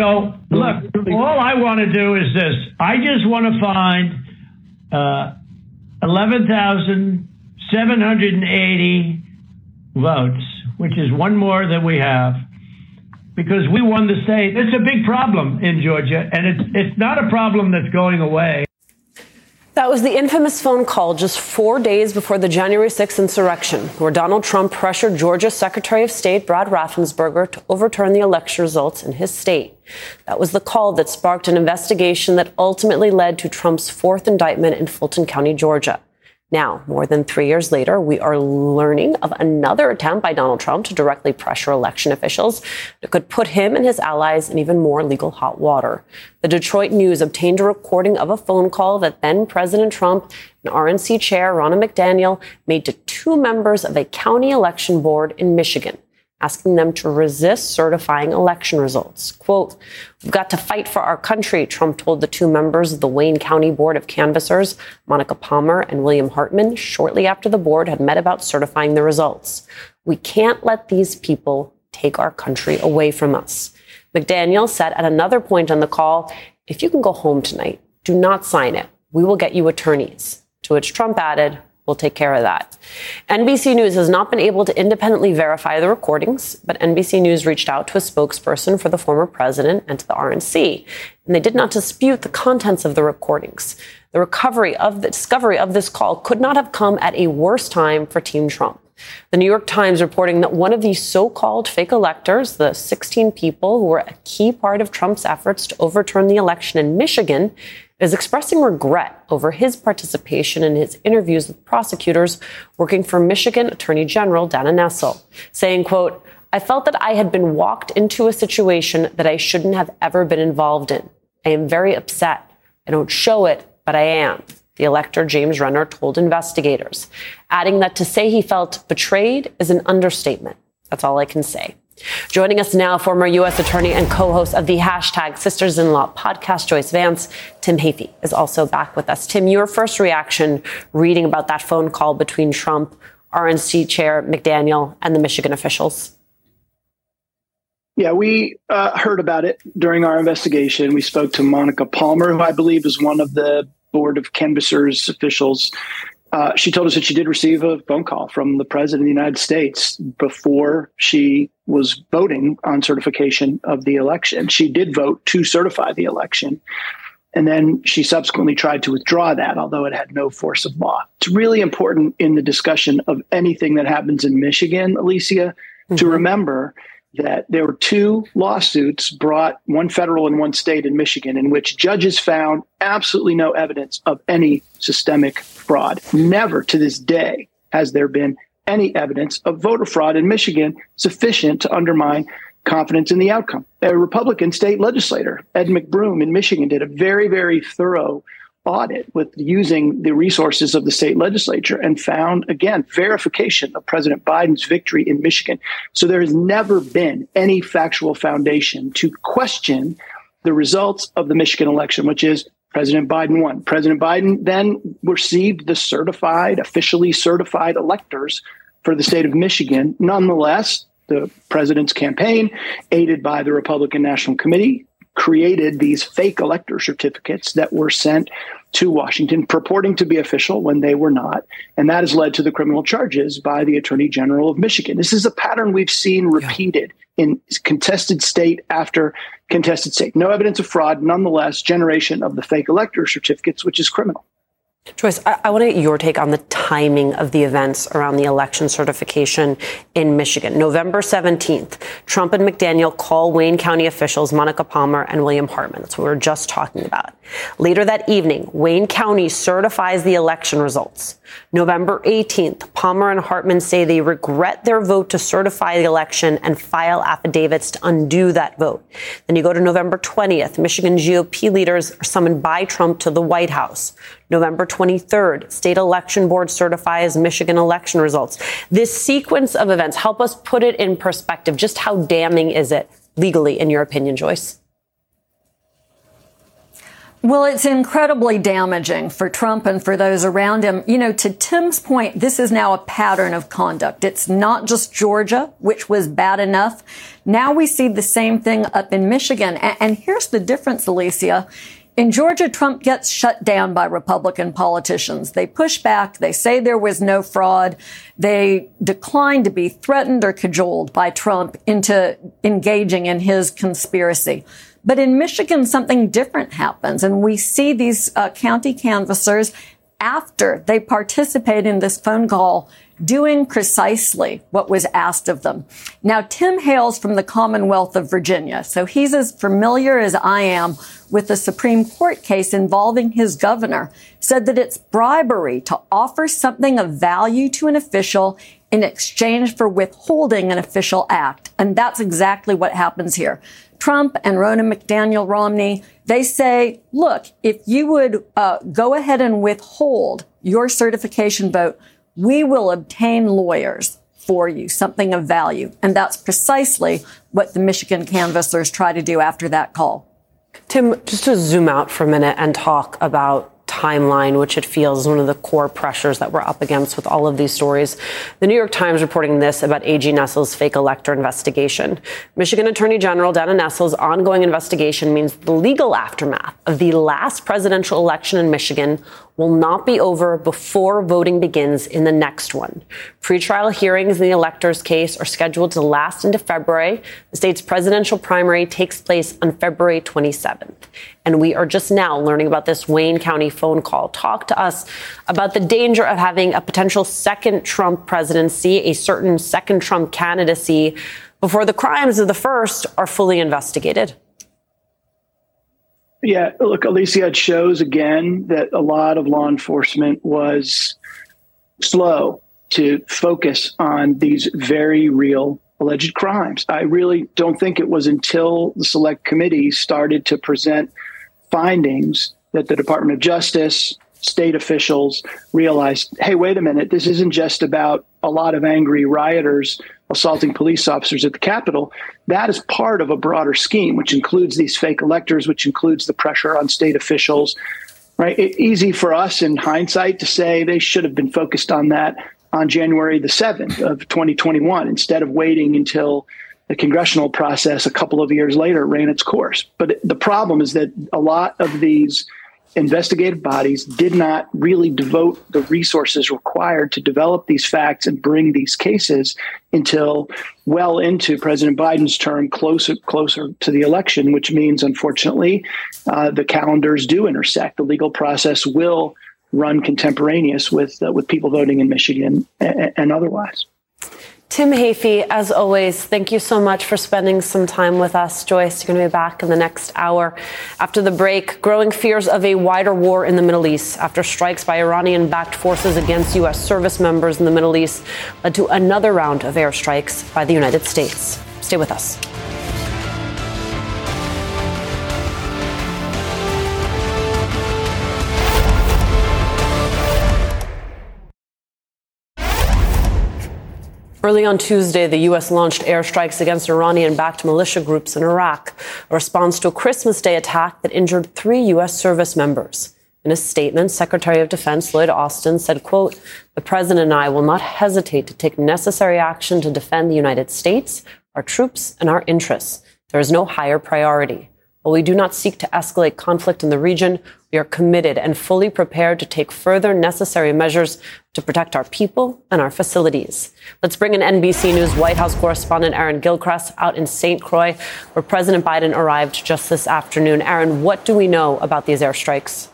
[SPEAKER 11] So, look, all I want to do is this. I just want to find uh, 11,780 votes, which is one more than we have, because we won the state. It's a big problem in Georgia, and it's, it's not a problem that's going away.
[SPEAKER 1] That was the infamous phone call just four days before the January 6th insurrection, where Donald Trump pressured Georgia Secretary of State Brad Raffensperger to overturn the election results in his state. That was the call that sparked an investigation that ultimately led to Trump's fourth indictment in Fulton County, Georgia. Now, more than three years later, we are learning of another attempt by Donald Trump to directly pressure election officials that could put him and his allies in even more legal hot water. The Detroit News obtained a recording of a phone call that then President Trump and RNC Chair Ronna McDaniel made to two members of a county election board in Michigan asking them to resist certifying election results. Quote, We've got to fight for our country, Trump told the two members of the Wayne County Board of Canvassers, Monica Palmer and William Hartman, shortly after the board had met about certifying the results. We can't let these people take our country away from us. McDaniel said at another point on the call, if you can go home tonight, do not sign it. We will get you attorneys. To which Trump added, We'll take care of that. NBC News has not been able to independently verify the recordings, but NBC News reached out to a spokesperson for the former president and to the RNC, and they did not dispute the contents of the recordings. The recovery of the discovery of this call could not have come at a worse time for Team Trump. The New York Times reporting that one of these so-called fake electors, the 16 people who were a key part of Trump's efforts to overturn the election in Michigan, is expressing regret over his participation in his interviews with prosecutors working for Michigan Attorney General Dana Nessel, saying, quote, I felt that I had been walked into a situation that I shouldn't have ever been involved in. I am very upset. I don't show it, but I am. The elector James Renner told investigators, adding that to say he felt betrayed is an understatement. That's all I can say. Joining us now, former U.S. Attorney and co-host of the hashtag Sisters-in-Law podcast, Joyce Vance, Tim Heaphy is also back with us. Tim, your first reaction reading about that phone call between Trump, RNC Chair McDaniel, and the Michigan officials?
[SPEAKER 2] Yeah, we uh, heard about it during our investigation. We spoke to Monica Palmer, who I believe is one of the board of canvassers officials. Uh, she told us that she did receive a phone call from the president of the United States before she was voting on certification of the election. She did vote to certify the election. And then she subsequently tried to withdraw that, although it had no force of law. It's really important in the discussion of anything that happens in Michigan, Alicia, mm-hmm. to remember that there were two lawsuits brought, one federal and one state in Michigan, in which judges found absolutely no evidence of any systemic fraud. Never to this day has there been any evidence of voter fraud in Michigan sufficient to undermine confidence in the outcome. A Republican state legislator, Ed McBroom in Michigan, did a very, very thorough audit with using the resources of the state legislature and found, again, verification of President Biden's victory in Michigan. So there has never been any factual foundation to question the results of the Michigan election, which is President Biden won. President Biden then received the certified, officially certified electors for the state of Michigan. Nonetheless, the president's campaign, aided by the Republican National Committee, created these fake elector certificates that were sent to Washington purporting to be official when they were not. And that has led to the criminal charges by the Attorney General of Michigan. This is a pattern we've seen repeated yeah. in contested state after contested state. No evidence of fraud, nonetheless, generation of the fake elector certificates, which is criminal.
[SPEAKER 1] Joyce, I, I want to get your take on the timing of the events around the election certification in Michigan. November 17th, Trump and McDaniel call Wayne County officials Monica Palmer and William Hartman. That's what we were just talking about. Later that evening, Wayne County certifies the election results. November 18th, Palmer and Hartman say they regret their vote to certify the election and file affidavits to undo that vote. Then you go to November 20th, Michigan GOP leaders are summoned by Trump to the White House. November 23rd, state election board certifies Michigan election results. This sequence of events, help us put it in perspective. Just how damning is it legally, in your opinion, Joyce?
[SPEAKER 12] Well, it's incredibly damaging for Trump and for those around him. You know, to Tim's point, this is now a pattern of conduct. It's not just Georgia, which was bad enough. Now we see the same thing up in Michigan. And here's the difference, Alicia. In Georgia, Trump gets shut down by Republican politicians. They push back. They say there was no fraud. They decline to be threatened or cajoled by Trump into engaging in his conspiracy. But in Michigan, something different happens. And we see these uh, county canvassers after they participate in this phone call doing precisely what was asked of them. Now, Tim hails from the Commonwealth of Virginia, so he's as familiar as I am with the Supreme Court case involving his governor, said that it's bribery to offer something of value to an official in exchange for withholding an official act. And that's exactly what happens here. Trump and Ronna McDaniel Romney, they say, look, if you would uh, go ahead and withhold your certification vote, we will obtain lawyers for you, something of value. And that's precisely what the Michigan canvassers try to do after that call.
[SPEAKER 1] Tim, just to zoom out for a minute and talk about timeline, which it feels is one of the core pressures that we're up against with all of these stories. The New York Times reporting this about AG Nessel's fake elector investigation. Michigan Attorney General Dana Nessel's ongoing investigation means the legal aftermath of the last presidential election in Michigan will not be over before voting begins in the next one. Pretrial hearings in the elector's case are scheduled to last into February. The state's presidential primary takes place on February 27th. And we are just now learning about this Wayne County phone call. Talk to us about the danger of having a potential second Trump presidency, a certain second Trump candidacy, before the crimes of the first are fully investigated.
[SPEAKER 2] Yeah, look, Alicia, it shows again that a lot of law enforcement was slow to focus on these very real alleged crimes. I really don't think it was until the select committee started to present findings that the Department of Justice, state officials realized hey, wait a minute, this isn't just about a lot of angry rioters assaulting police officers at the Capitol. That is part of a broader scheme, which includes these fake electors, which includes the pressure on state officials. Right? It, easy for us in hindsight to say they should have been focused on that on January the 7th of 2021 instead of waiting until the congressional process a couple of years later ran its course. But the problem is that a lot of these investigative bodies did not really devote the resources required to develop these facts and bring these cases until well into President Biden's term, closer closer to the election, which means, unfortunately, uh, the calendars do intersect. The legal process will run contemporaneous with uh, with people voting in Michigan and, and otherwise.
[SPEAKER 1] Tim Heaphy, as always, thank you so much for spending some time with us. Joyce, you're going to be back in the next hour. After the break, growing fears of a wider war in the Middle East after strikes by Iranian backed forces against U.S. service members in the Middle East led to another round of airstrikes by the United States. Stay with us. Early on Tuesday, the U.S. launched airstrikes against Iranian backed militia groups in Iraq, a response to a Christmas Day attack that injured three U.S. service members. In a statement, Secretary of Defense Lloyd Austin said, quote, the president and I will not hesitate to take necessary action to defend the United States, our troops, and our interests. There is no higher priority. While we do not seek to escalate conflict in the region, we are committed and fully prepared to take further necessary measures to protect our people and our facilities. Let's bring in NBC News White House correspondent Aaron Gilchrist out in St. Croix, where President Biden arrived just this afternoon. Aaron, what do we know about these airstrikes?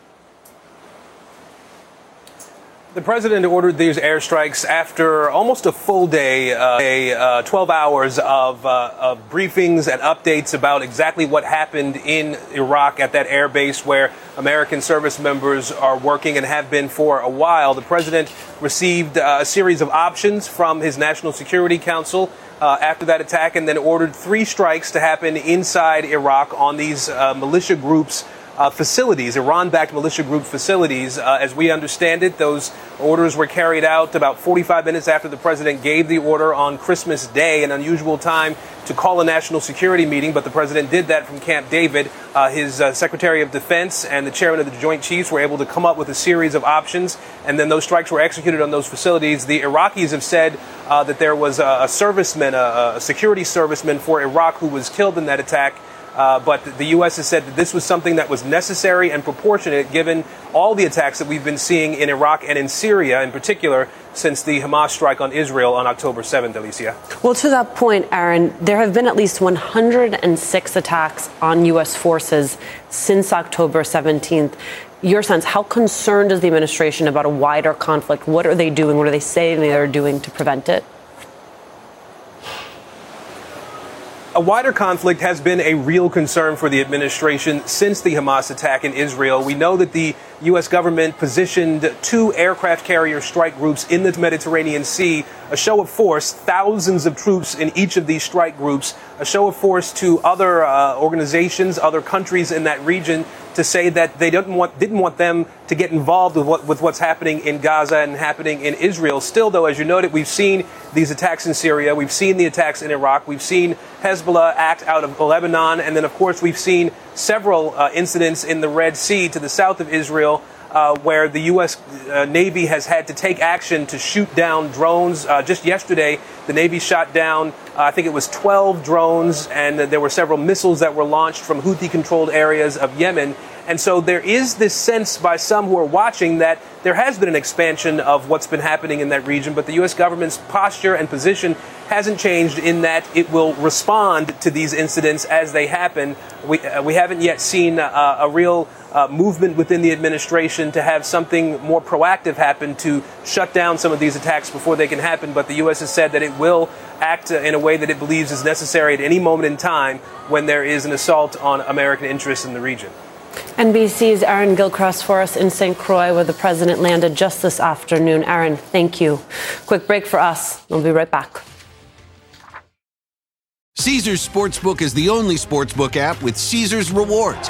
[SPEAKER 13] The president ordered these airstrikes after almost a full day, uh, a, uh, 12 hours of, uh, of, briefings and updates about exactly what happened in Iraq at that air base where American service members are working and have been for a while. The president received uh, a series of options from his National Security Council. Uh, after that attack, and then ordered three strikes to happen inside Iraq on these uh, militia groups uh, facilities, Iran backed militia group facilities. Uh, as we understand it, those orders were carried out about 45 minutes after the president gave the order on Christmas Day, an unusual time to call a national security meeting, but the president did that from Camp David. Uh, his uh, Secretary of Defense and the chairman of the Joint Chiefs were able to come up with a series of options, and then those strikes were executed on those facilities. The Iraqis have said uh, that there was a, a serviceman, a, a security serviceman for Iraq who was killed in that attack. Uh, but the U.S. has said that this was something that was necessary and proportionate given all the attacks that we've been seeing in Iraq and in Syria in particular since the Hamas strike on Israel on October 7th, Alicia.
[SPEAKER 1] Well, to that point, Aaron, there have been at least 106 attacks on U.S. forces since October 17th. Your sense, how concerned is the administration about a wider conflict? What are they doing? What are they saying they are doing to prevent it?
[SPEAKER 13] A wider conflict has been a real concern for the administration since the Hamas attack in Israel. We know that the U.S. government positioned two aircraft carrier strike groups in the Mediterranean Sea, a show of force, thousands of troops in each of these strike groups, a show of force to other uh, organizations, other countries in that region to say that they didn't want didn't want them to get involved with what with what's happening in Gaza and happening in Israel. Still, though, as you noted, we've seen these attacks in Syria, we've seen the attacks in Iraq, we've seen Hezbollah act out of Lebanon, and then of course we've seen several uh, incidents in the Red Sea to the south of Israel. Uh, where the U.S. Uh, Navy has had to take action to shoot down drones. Uh, just yesterday, the Navy shot down, uh, I think it was 12 drones, and there were several missiles that were launched from Houthi controlled areas of Yemen. And so there is this sense by some who are watching that there has been an expansion of what's been happening in that region, but the U.S. government's posture and position hasn't changed in that it will respond to these incidents as they happen. We, uh, we haven't yet seen uh, a real uh, movement within the administration to have something more proactive happen to shut down some of these attacks before they can happen, but the U.S. has said that it will act in a way that it believes is necessary at any moment in time when there is an assault on American interests in the region.
[SPEAKER 1] NBC's Aaron Gilchrist for us in St. Croix, where the president landed just this afternoon. Aaron, thank you. Quick break for us. We'll be right back.
[SPEAKER 5] Caesars Sportsbook is the only sportsbook app with Caesars rewards.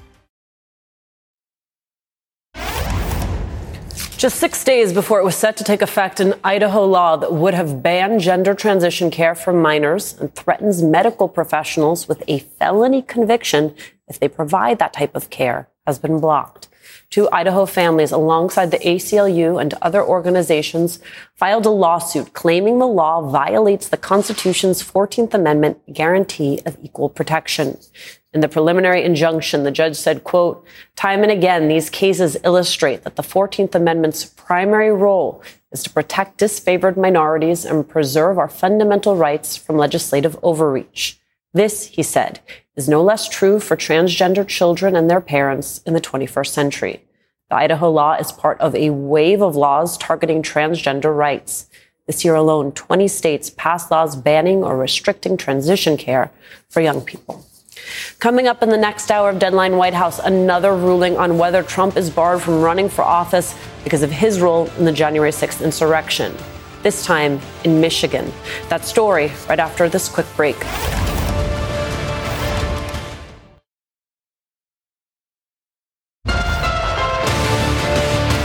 [SPEAKER 1] Just six days before it was set to take effect, an Idaho law that would have banned gender transition care for minors and threatens medical professionals with a felony conviction if they provide that type of care has been blocked. Two Idaho families, alongside the ACLU and other organizations, filed a lawsuit claiming the law violates the Constitution's 14th Amendment guarantee of equal protection. In the preliminary injunction, the judge said, quote, time and again, these cases illustrate that the 14th Amendment's primary role is to protect disfavored minorities and preserve our fundamental rights from legislative overreach. This, he said, is no less true for transgender children and their parents in the 21st century. The Idaho law is part of a wave of laws targeting transgender rights. This year alone, 20 states passed laws banning or restricting transition care for young people. Coming up in the next hour of Deadline White House, another ruling on whether Trump is barred from running for office because of his role in the January 6th insurrection, this time in Michigan. That story right after this quick break.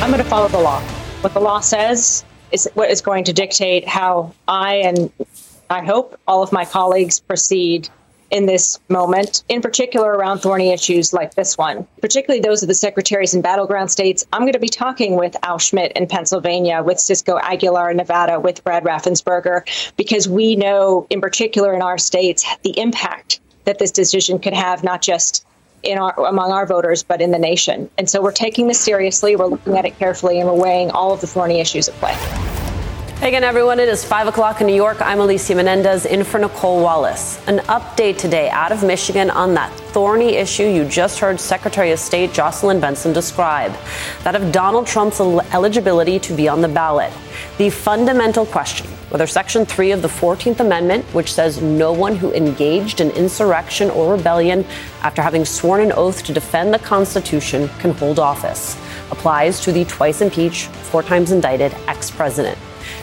[SPEAKER 14] I'm going to follow the law. What the law says is what is going to dictate how I and I hope all of my colleagues proceed in this moment, in particular around thorny issues like this one, particularly those of the secretaries in battleground states. I'm going to be talking with Al Schmidt in Pennsylvania, with Cisco Aguilar in Nevada, with Brad Raffensperger, because we know, in particular in our states, the impact that this decision could have, not just in our, among our voters, but in the nation. And so we're taking this seriously, we're looking at it carefully, and we're weighing all of the thorny issues at play.
[SPEAKER 1] Hey again, everyone. It is 5 o'clock in New York. I'm Alicia Menendez in for Nicolle Wallace. An update today out of Michigan on that thorny issue you just heard Secretary of State Jocelyn Benson describe that of Donald Trump's eligibility to be on the ballot. The fundamental question whether Section 3 of the 14th Amendment, which says no one who engaged in insurrection or rebellion after having sworn an oath to defend the Constitution can hold office, applies to the twice impeached, four times indicted ex president.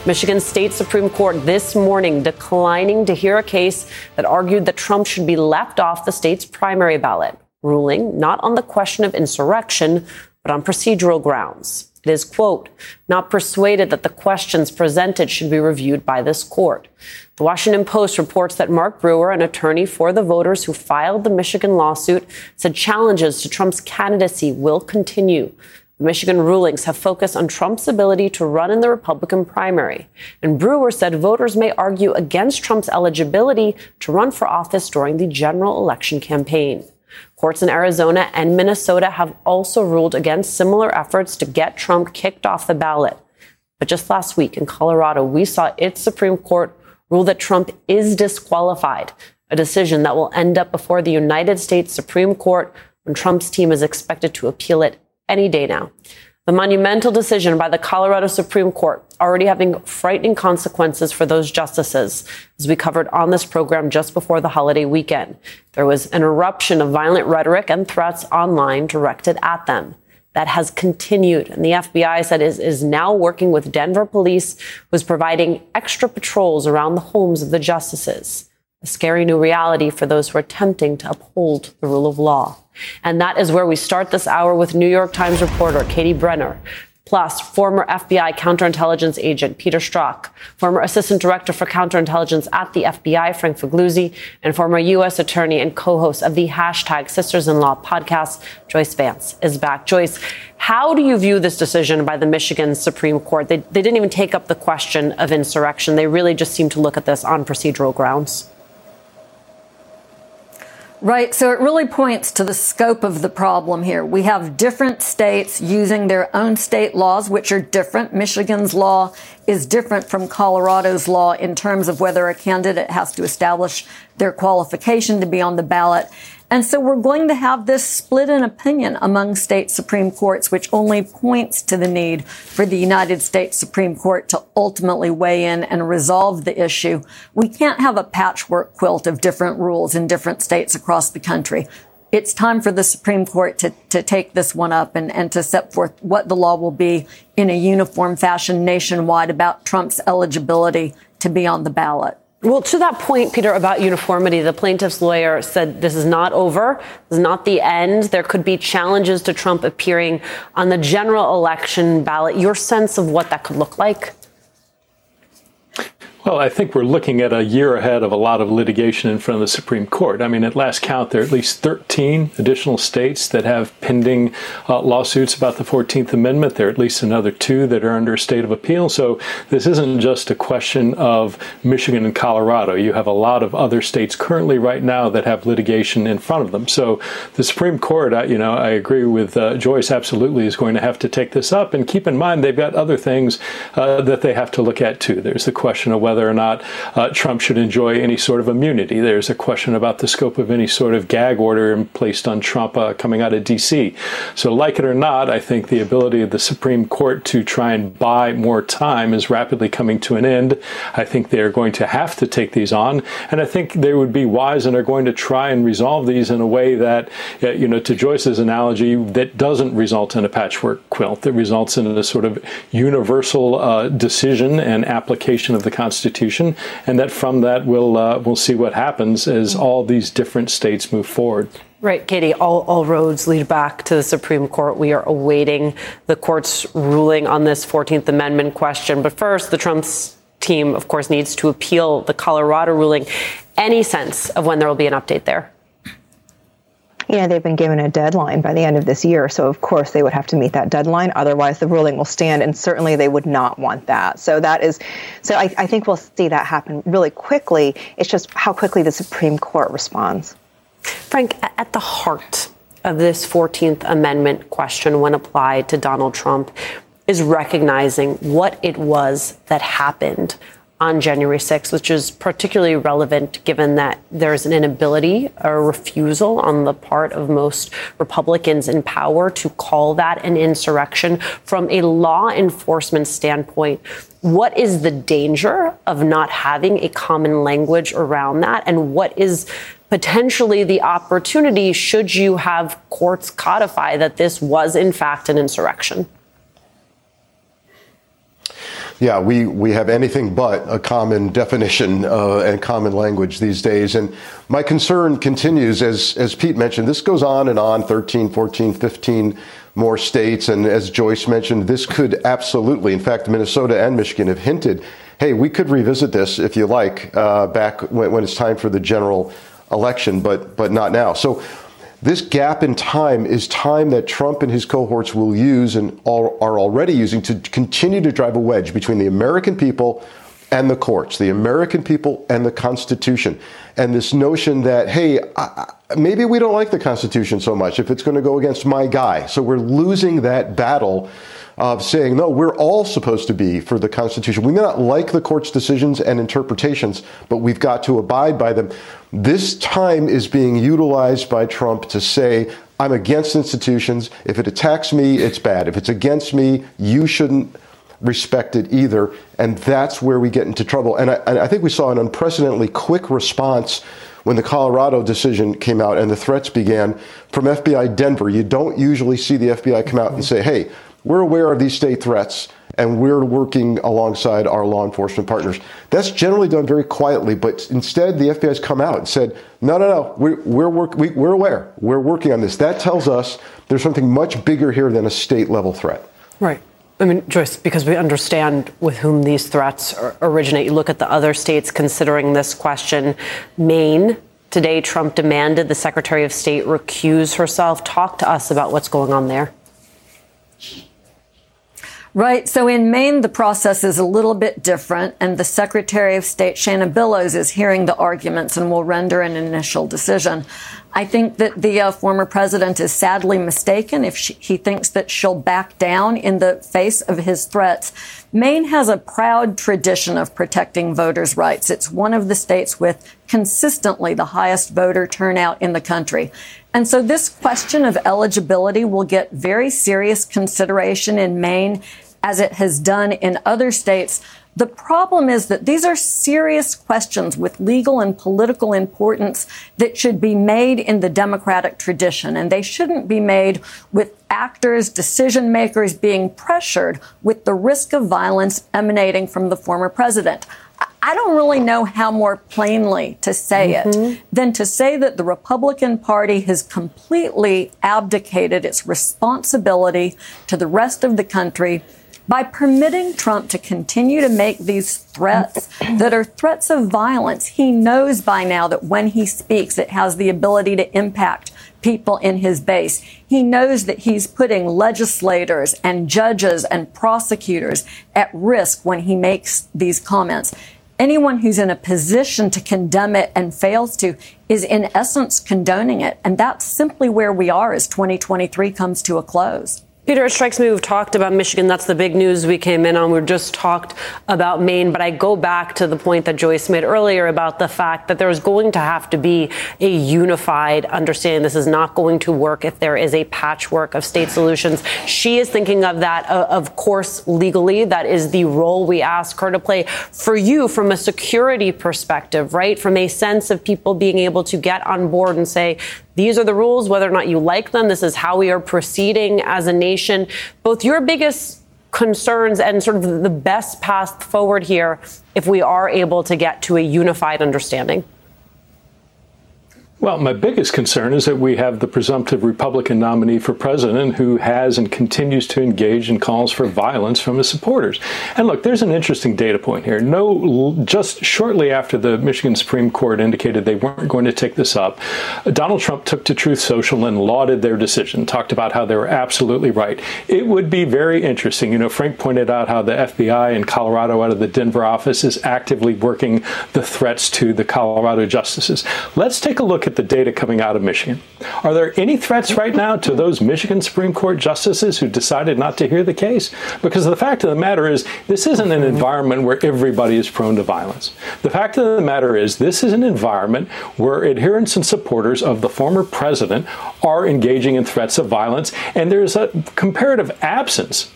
[SPEAKER 1] Michigan State Supreme Court this morning declining to hear a case that argued that Trump should be left off the state's primary ballot, ruling not on the question of insurrection, but on procedural grounds. It is, quote, not persuaded that the questions presented should be reviewed by this court. The Washington Post reports that Mark Brewer, an attorney for the voters who filed the Michigan lawsuit, said challenges to Trump's candidacy will continue. Michigan rulings have focused on Trump's ability to run in the Republican primary. And Brewer said voters may argue against Trump's eligibility to run for office during the general election campaign. Courts in Arizona and Minnesota have also ruled against similar efforts to get Trump kicked off the ballot. But just last week in Colorado, we saw its Supreme Court rule that Trump is disqualified, a decision that will end up before the United States Supreme Court when Trump's team is expected to appeal it any day now. The monumental decision by the Colorado Supreme Court already having frightening consequences for those justices, as we covered on this program just before the holiday weekend. There was an eruption of violent rhetoric and threats online directed at them. That has continued, and the FBI said is, is now working with Denver police, who's providing extra patrols around the homes of the justices. A scary new reality for those who are attempting to uphold the rule of law. And that is where we start this hour with New York Times reporter Katie Benner, plus former FBI counterintelligence agent Peter Strzok, former assistant director for counterintelligence at the FBI Frank Figliuzzi, and former U.S. attorney and co-host of the hashtag Sisters-in-Law podcast, Joyce Vance is back. Joyce, how do you view this decision by the Michigan Supreme Court? They, they didn't even take up the question of insurrection. They really just seem to look at this on procedural grounds.
[SPEAKER 12] Right. So it really points to the scope of the problem here. We have different states using their own state laws, which are different. Michigan's law is different from Colorado's law in terms of whether a candidate has to establish their qualification to be on the ballot. And so we're going to have this split in opinion among state Supreme Courts, which only points to the need for the United States Supreme Court to ultimately weigh in and resolve the issue. We can't have a patchwork quilt of different rules in different states across the country. It's time for the Supreme Court to, to take this one up and, and to set forth what the law will be in a uniform fashion nationwide about Trump's eligibility to be on the ballot.
[SPEAKER 1] Well, to that point, Peter, about uniformity, the plaintiff's lawyer said this is not over. This is not the end. There could be challenges to Trump appearing on the general election ballot. Your sense of what that could look like?
[SPEAKER 15] Well, I think we're looking at a year ahead of a lot of litigation in front of the Supreme Court. I mean, at last count, there are at least 13 additional states that have pending uh, lawsuits about the 14th Amendment. There are at least another two that are under a state of appeal. So this isn't just a question of Michigan and Colorado. You have a lot of other states currently right now that have litigation in front of them. So the Supreme Court, you know, I agree with uh, Joyce, absolutely is going to have to take this up. And keep in mind, they've got other things uh, that they have to look at too. There's the question of whether whether or not uh, Trump should enjoy any sort of immunity. There's a question about the scope of any sort of gag order placed on Trump uh, coming out of D.C. So, like it or not, I think the ability of the Supreme Court to try and buy more time is rapidly coming to an end. I think they are going to have to take these on, and I think they would be wise and are going to try and resolve these in a way that, uh, you know, to Joyce's analogy, that doesn't result in a patchwork quilt, that results in a sort of universal uh, decision and application of the Constitution Constitution, and that from that we'll uh, we'll see what happens as all these different states move forward.
[SPEAKER 1] Right, Katie, all, all roads lead back to the Supreme Court. We are awaiting the court's ruling on this 14th Amendment question. But first, the Trump's team, of course, needs to appeal the Colorado ruling. Any sense of when there will be an update there?
[SPEAKER 16] You know, they've been given a deadline by the end of this year. So, of course, they would have to meet that deadline. Otherwise, the ruling will stand. And certainly they would not want that. So, that is, so I, I think we'll see that happen really quickly. It's just how quickly the Supreme Court responds.
[SPEAKER 1] Frank, at the heart of this 14th Amendment question, when applied to Donald Trump, is recognizing what it was that happened on January 6th, which is particularly relevant given that there's an inability or refusal on the part of most Republicans in power to call that an insurrection. From a law enforcement standpoint, what is the danger of not having a common language around that? And what is potentially the opportunity should you have courts codify that this was, in fact, an insurrection?
[SPEAKER 17] Yeah, we, we have anything but a common definition uh, and common language these days. And my concern continues, as, as Pete mentioned, this goes on and on 13, 14, 15 more states. And as Joyce mentioned, this could absolutely, in fact, Minnesota and Michigan have hinted, hey, we could revisit this if you like, uh, back when, when it's time for the general election, but, but not now. So this gap in time is time that Trump and his cohorts will use and are already using to continue to drive a wedge between the American people and the courts, the American people and the Constitution. And this notion that, hey, maybe we don't like the Constitution so much if it's going to go against my guy. So we're losing that battle of saying, no, we're all supposed to be for the Constitution. We may not like the court's decisions and interpretations, but we've got to abide by them. This time is being utilized by Trump to say, I'm against institutions. If it attacks me, it's bad. If it's against me, you shouldn't respect it either. And that's where we get into trouble. And I, and I think we saw an unprecedentedly quick response when the Colorado decision came out and the threats began from FBI Denver. You don't usually see the FBI come out and say, hey, we're aware of these state threats and we're working alongside our law enforcement partners. That's generally done very quietly, but instead the FBI has come out and said, no, no, no, we're, we're, work, we, we're aware. We're working on this. That tells us there's something much bigger here than a state level threat.
[SPEAKER 1] Right. I mean, Joyce, because we understand with whom these threats originate. You look at the other states considering this question. Maine, today, Trump demanded the Secretary of State recuse herself. Talk to us about what's going on there.
[SPEAKER 12] Right. So in Maine, the process is a little bit different, and the Secretary of State, Shenna Bellows, is hearing the arguments and will render an initial decision. I think that the uh, former president is sadly mistaken if she, he thinks that she'll back down in the face of his threats. Maine has a proud tradition of protecting voters' rights. It's one of the states with consistently the highest voter turnout in the country. And so this question of eligibility will get very serious consideration in Maine as it has done in other states. The problem is that these are serious questions with legal and political importance that should be made in the democratic tradition. And they shouldn't be made with actors, decision makers being pressured with the risk of violence emanating from the former president. I don't really know how more plainly to say mm-hmm. it than to say that the Republican Party has completely abdicated its responsibility to the rest of the country by permitting Trump to continue to make these threats that are threats of violence. He knows by now that when he speaks, it has the ability to impact people in his base. He knows that he's putting legislators and judges and prosecutors at risk when he makes these comments anyone who's in a position to condemn it and fails to is in essence condoning it. And that's simply where we are as 2023 comes to a close.
[SPEAKER 1] Peter, it strikes me we've talked about Michigan. That's the big news we came in on. We've just talked about Maine. But I go back to the point that Joyce made earlier about the fact that there's going to have to be a unified understanding. This is not going to work if there is a patchwork of state solutions. She is thinking of that, uh, of course, legally. That is the role we ask her to play. For you, from a security perspective, right? From a sense of people being able to get on board and say, these are the rules, whether or not you like them. This is how we are proceeding as a nation. Both your biggest concerns and sort of the best path forward here if we are able to get to a unified understanding.
[SPEAKER 15] Well, my biggest concern is that we have the presumptive Republican nominee for president who has and continues to engage in calls for violence from his supporters. And look, there's an interesting data point here. No, just shortly after the Michigan Supreme Court indicated they weren't going to take this up, Donald Trump took to Truth Social and lauded their decision, talked about how they were absolutely right. It would be very interesting. You know, Frank pointed out how the FBI in Colorado out of the Denver office is actively working the threats to the Colorado justices. Let's take a look at at the data coming out of Michigan. Are there any threats right now to those Michigan Supreme Court justices who decided not to hear the case? Because the fact of the matter is, this isn't an environment where everybody is prone to violence. The fact of the matter is, this is an environment where adherents and supporters of the former president are engaging in threats of violence, and there's a comparative absence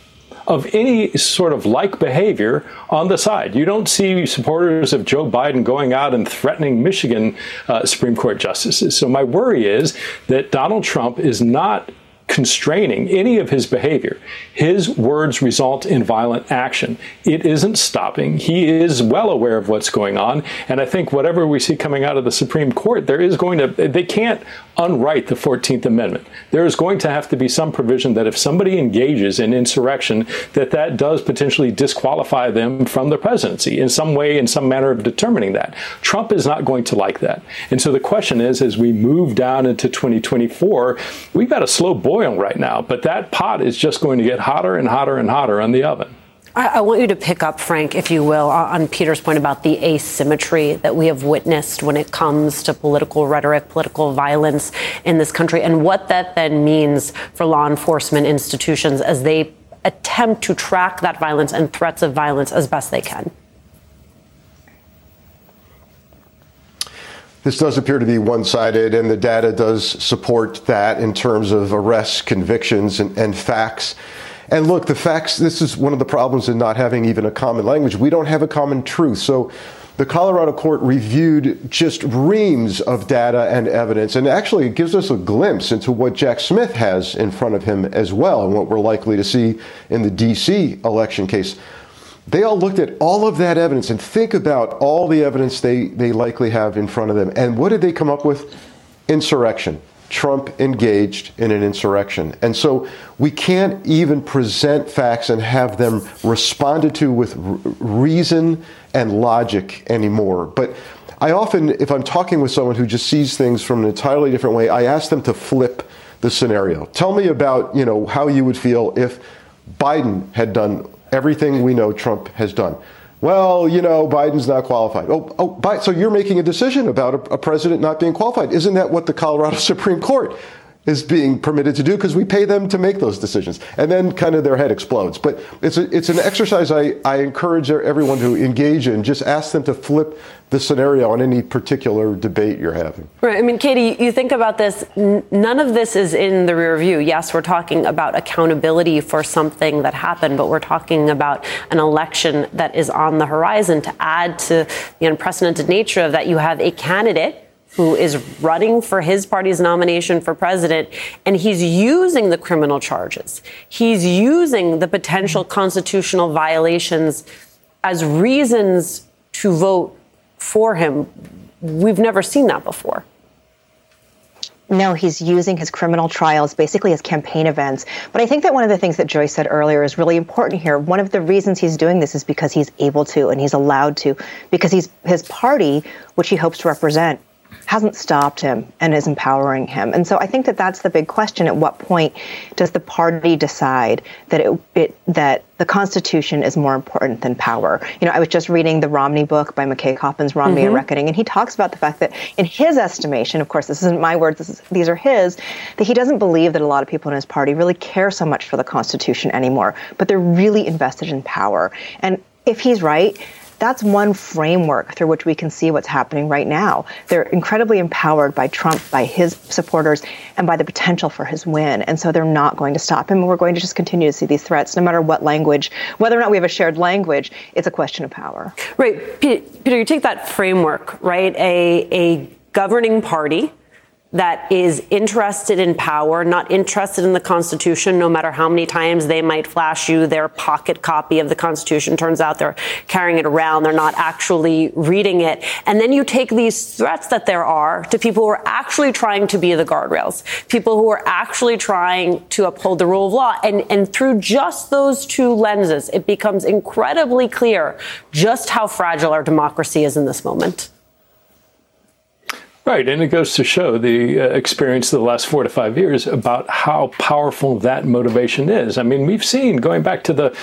[SPEAKER 15] of any sort of like behavior on the side. You don't see supporters of Joe Biden going out and threatening Michigan uh, Supreme Court justices. So my worry is that Donald Trump is not constraining any of his behavior. His words result in violent action. It isn't stopping. He is well aware of what's going on. And I think whatever we see coming out of the Supreme Court, there is going to, they can't unwrite the 14th Amendment. There is going to have to be some provision that if somebody engages in insurrection, that that does potentially disqualify them from the presidency in some way, in some manner of determining that. Trump is not going to like that. And so the question is, as we move down into 2024, we've got a slow boil right now, but that pot is just going to get hotter and hotter and hotter on the oven.
[SPEAKER 1] I, want you to pick up, Frank, if you will, on Peter's point about the asymmetry that we have witnessed when it comes to political rhetoric, political violence in this country, and what that then means for law enforcement institutions as they attempt to track that violence and threats of violence as best they can.
[SPEAKER 17] This does appear to be one sided, and the data does support that in terms of arrests, convictions, and, and, facts. And look, the facts, this is one of the problems in not having even a common language. We don't have a common truth. So the Colorado court reviewed just reams of data and evidence, and actually it gives us a glimpse into what Jack Smith has in front of him as well, and what we're likely to see in the D.C. election case. They all looked at all of that evidence and think about all the evidence they, they likely have in front of them. And what did they come up with? Insurrection. Trump engaged in an insurrection. And so we can't even present facts and have them responded to with reason and logic anymore. But I often, if I'm talking with someone who just sees things from an entirely different way, I ask them to flip the scenario. Tell me about, you know, how you would feel if Biden had done everything we know Trump has done. Well, you know, Biden's not qualified. Oh, oh, so you're making a decision about a, a president not being qualified. Isn't that what the Colorado [laughs] Supreme Court is being permitted to do because we pay them to make those decisions. And then kind of their head explodes. But it's, a, it's an exercise I, I encourage everyone to engage in. Just ask them to flip the scenario on any particular debate you're having.
[SPEAKER 1] Right. I mean, Katie, you think about this, none of this is in the rear view. Yes, we're talking about accountability for something that happened, but we're talking about an election that is on the horizon to add to the unprecedented nature of that. You have a candidate who is running for his party's nomination for president, and he's using the criminal charges. He's using the potential constitutional violations as reasons to vote for him. We've never seen that before.
[SPEAKER 16] No, he's using his criminal trials basically as campaign events. But I think that one of the things that Joyce said earlier is really important here. One of the reasons he's doing this is because he's able to and he's allowed to, because he's his party, which he hopes to represent, hasn't stopped him and is empowering him. And so I think that that's the big question. At what point does the party decide that it, it that the Constitution is more important than power? You know, I was just reading the Romney book by McKay Coppins, Romney mm-hmm. A Reckoning, and he talks about the fact that in his estimation, of course, this isn't my words, is, these are his, that he doesn't believe that a lot of people in his party really care so much for the Constitution anymore, but they're really invested in power. And if he's right, that's one framework through which we can see what's happening right now. They're incredibly empowered by Trump, by his supporters, and by the potential for his win. And so they're not going to stop him. And we're going to just continue to see these threats, no matter what language, whether or not we have a shared language, it's a question of power.
[SPEAKER 1] Right. Peter, you take that framework, right? A, a governing party that is interested in power, not interested in the Constitution, no matter how many times they might flash you their pocket copy of the Constitution. Turns out they're carrying it around. They're not actually reading it. And then you take these threats that there are to people who are actually trying to be the guardrails, people who are actually trying to uphold the rule of law. And, and through just those two lenses, it becomes incredibly clear just how fragile our democracy is in this moment.
[SPEAKER 15] Right, and it goes to show the uh, experience of the last four to five years about how powerful that motivation is. I mean, we've seen going back to the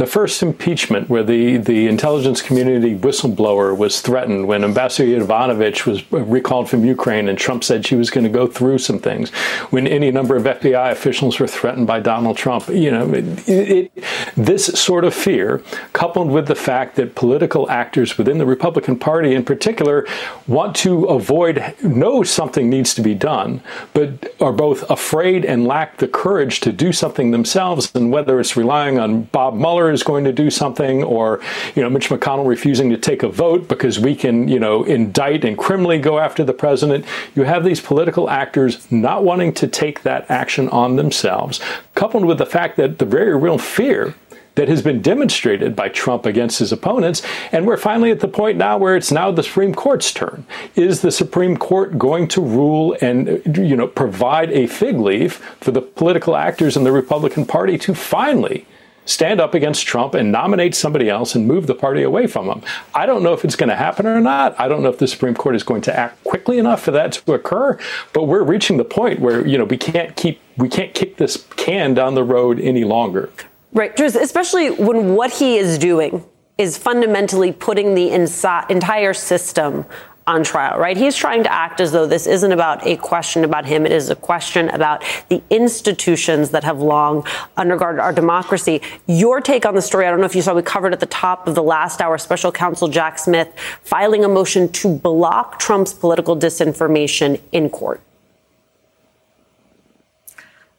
[SPEAKER 15] the first impeachment where the, the intelligence community whistleblower was threatened when Ambassador Yovanovitch was recalled from Ukraine and Trump said she was going to go through some things, when any number of FBI officials were threatened by Donald Trump. You know, it, it, this sort of fear, coupled with the fact that political actors within the Republican Party in particular want to avoid, know something needs to be done, but are both afraid and lack the courage to do something themselves, and whether it's relying on Bob Mueller is going to do something, or you know Mitch McConnell refusing to take a vote because we can you know indict and criminally go after the president. You have these political actors not wanting to take that action on themselves, coupled with the fact that the very real fear that has been demonstrated by Trump against his opponents. And we're finally at the point now where it's now the Supreme Court's turn. Is the Supreme Court going to rule and, you know, provide a fig leaf for the political actors in the Republican Party to finally stand up against Trump and nominate somebody else and move the party away from him. I don't know if it's going to happen or not. I don't know if the Supreme Court is going to act quickly enough for that to occur, but we're reaching the point where, you know, we can't keep we can't kick this can down the road any longer.
[SPEAKER 1] Right, especially when what he is doing is fundamentally putting the insi- entire system on trial, right? He's trying to act as though this isn't about a question about him. It is a question about the institutions that have long undergirded our democracy. Your take on the story, I don't know if you saw, we covered at the top of the last hour, special counsel Jack Smith filing a motion to block Trump's political disinformation in court.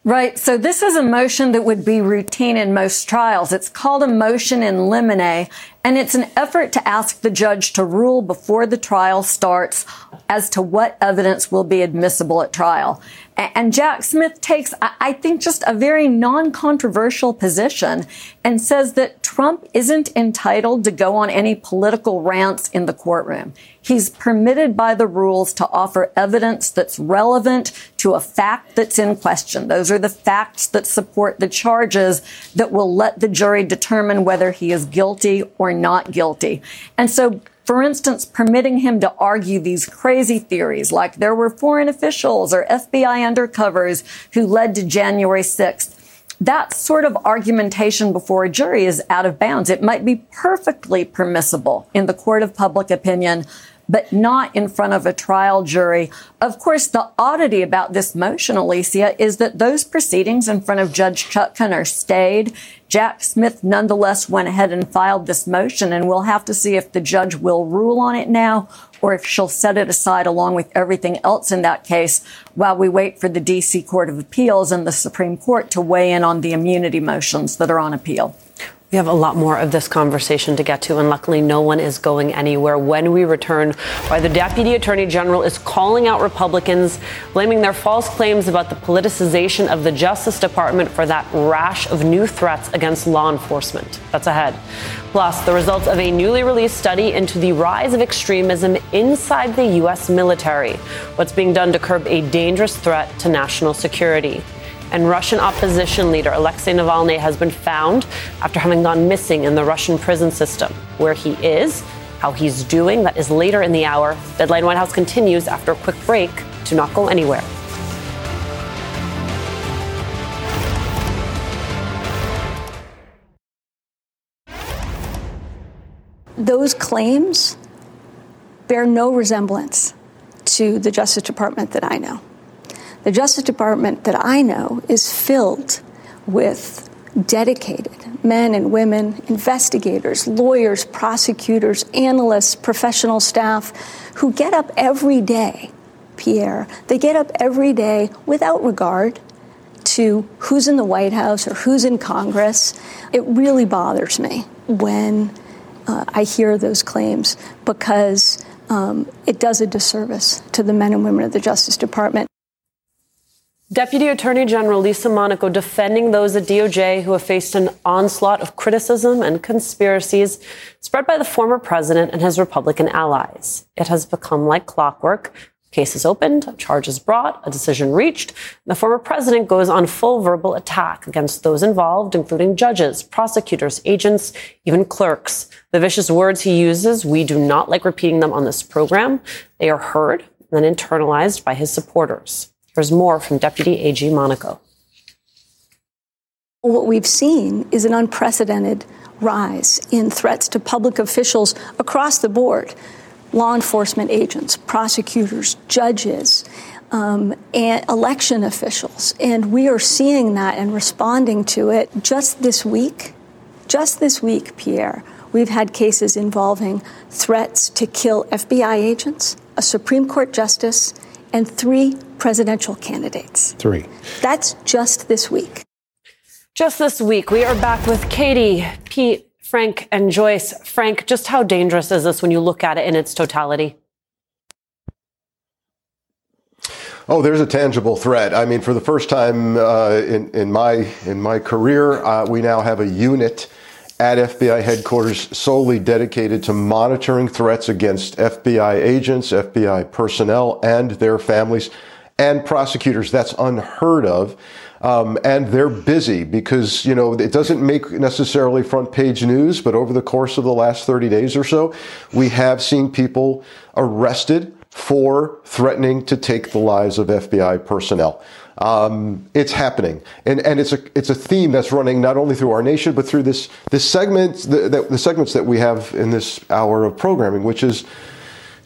[SPEAKER 12] Right. So this is a motion that would be routine in most trials. It's called a motion in limine, and it's an effort to ask the judge to rule before the trial starts as to what evidence will be admissible at trial. And Jack Smith takes, I think, just a very non-controversial position and says that Trump isn't entitled to go on any political rants in the courtroom. He's permitted by the rules to offer evidence that's relevant to a fact that's in question. Those are the facts that support the charges that will let the jury determine whether he is guilty or not guilty. And so for instance, permitting him to argue these crazy theories like there were foreign officials or FBI undercovers who led to January 6th. That sort of argumentation before a jury is out of bounds. It might be perfectly permissible in the court of public opinion, but not in front of a trial jury. Of course, the oddity about this motion, Alicia, is that those proceedings in front of Judge Chutkan are stayed. Jack Smith nonetheless went ahead and filed this motion, and we'll have to see if the judge will rule on it now or if she'll set it aside along with everything else in that case while we wait for the D.C. Court of Appeals and the Supreme Court to weigh in on the immunity motions that are on appeal.
[SPEAKER 1] We have a lot more of this conversation to get to, and luckily, no one is going anywhere. When we return, why the Deputy Attorney General is calling out Republicans, blaming their false claims about the politicization of the Justice Department for that rash of new threats against law enforcement. That's ahead. Plus, the results of a newly released study into the rise of extremism inside the U.S. military. What's being done to curb a dangerous threat to national security and Russian opposition leader Alexei Navalny has been found after having gone missing in the Russian prison system. Where he is, how he's doing, that is later in the hour. Deadline White House continues after a quick break. Do not go anywhere.
[SPEAKER 18] Those claims bear no resemblance to the Justice Department that I know. The Justice Department that I know is filled with dedicated men and women, investigators, lawyers, prosecutors, analysts, professional staff who get up every day, Pierre. They get up every day without regard to who's in the White House or who's in Congress. It really bothers me when uh, I hear those claims because um, it does a disservice to the men and women of the Justice Department.
[SPEAKER 1] Deputy Attorney General Lisa Monaco defending those at DOJ who have faced an onslaught of criticism and conspiracies spread by the former president and his Republican allies. It has become like clockwork. Cases opened, charges brought, a decision reached. The former president goes on full verbal attack against those involved, including judges, prosecutors, agents, even clerks. The vicious words he uses, we do not like repeating them on this program. They are heard and then internalized by his supporters. There's more from Deputy AG Monaco.
[SPEAKER 18] What we've seen is an unprecedented rise in threats to public officials across the board law enforcement agents, prosecutors, judges, um, and election officials. And we are seeing that and responding to it just this week. Just this week, Pierre, we've had cases involving threats to kill FBI agents, a Supreme Court justice, and three presidential candidates.
[SPEAKER 4] Three.
[SPEAKER 18] That's just this week.
[SPEAKER 1] Just this week, we are back with Katie, Pete, Frank, and Joyce. Frank, just how dangerous is this when you look at it in its totality?
[SPEAKER 17] Oh, there's a tangible threat. I mean, for the first time uh, in, in my in my career, uh, we now have a unit at FBI headquarters solely dedicated to monitoring threats against FBI agents, FBI personnel, and their families and prosecutors. That's unheard of. Um, and they're busy because, you know, it doesn't make necessarily front page news, but over the course of the last 30 days or so, we have seen people arrested for threatening to take the lives of FBI personnel. Um, it's happening, and and it's a it's a theme that's running not only through our nation but through this this segment the, the, the segments that we have in this hour of programming, which is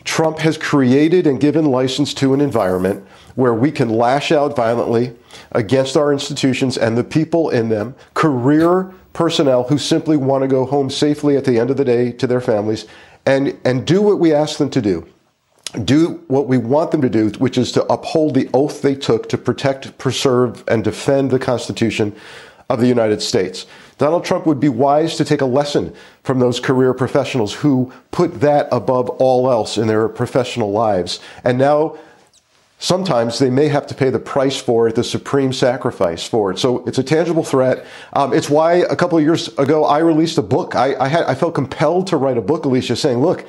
[SPEAKER 17] Trump has created and given license to an environment where we can lash out violently against our institutions and the people in them, career personnel who simply want to go home safely at the end of the day to their families and, and do what we ask them to do. Do what we want them to do, which is to uphold the oath they took to protect, preserve, and defend the Constitution of the United States. Donald Trump would be wise to take a lesson from those career professionals who put that above all else in their professional lives. And now Sometimes they may have to pay the price for it, the supreme sacrifice for it. So it's a tangible threat. Um, it's why a couple of years ago I released a book. I, I, had, I felt compelled to write a book, Alicia, saying, look,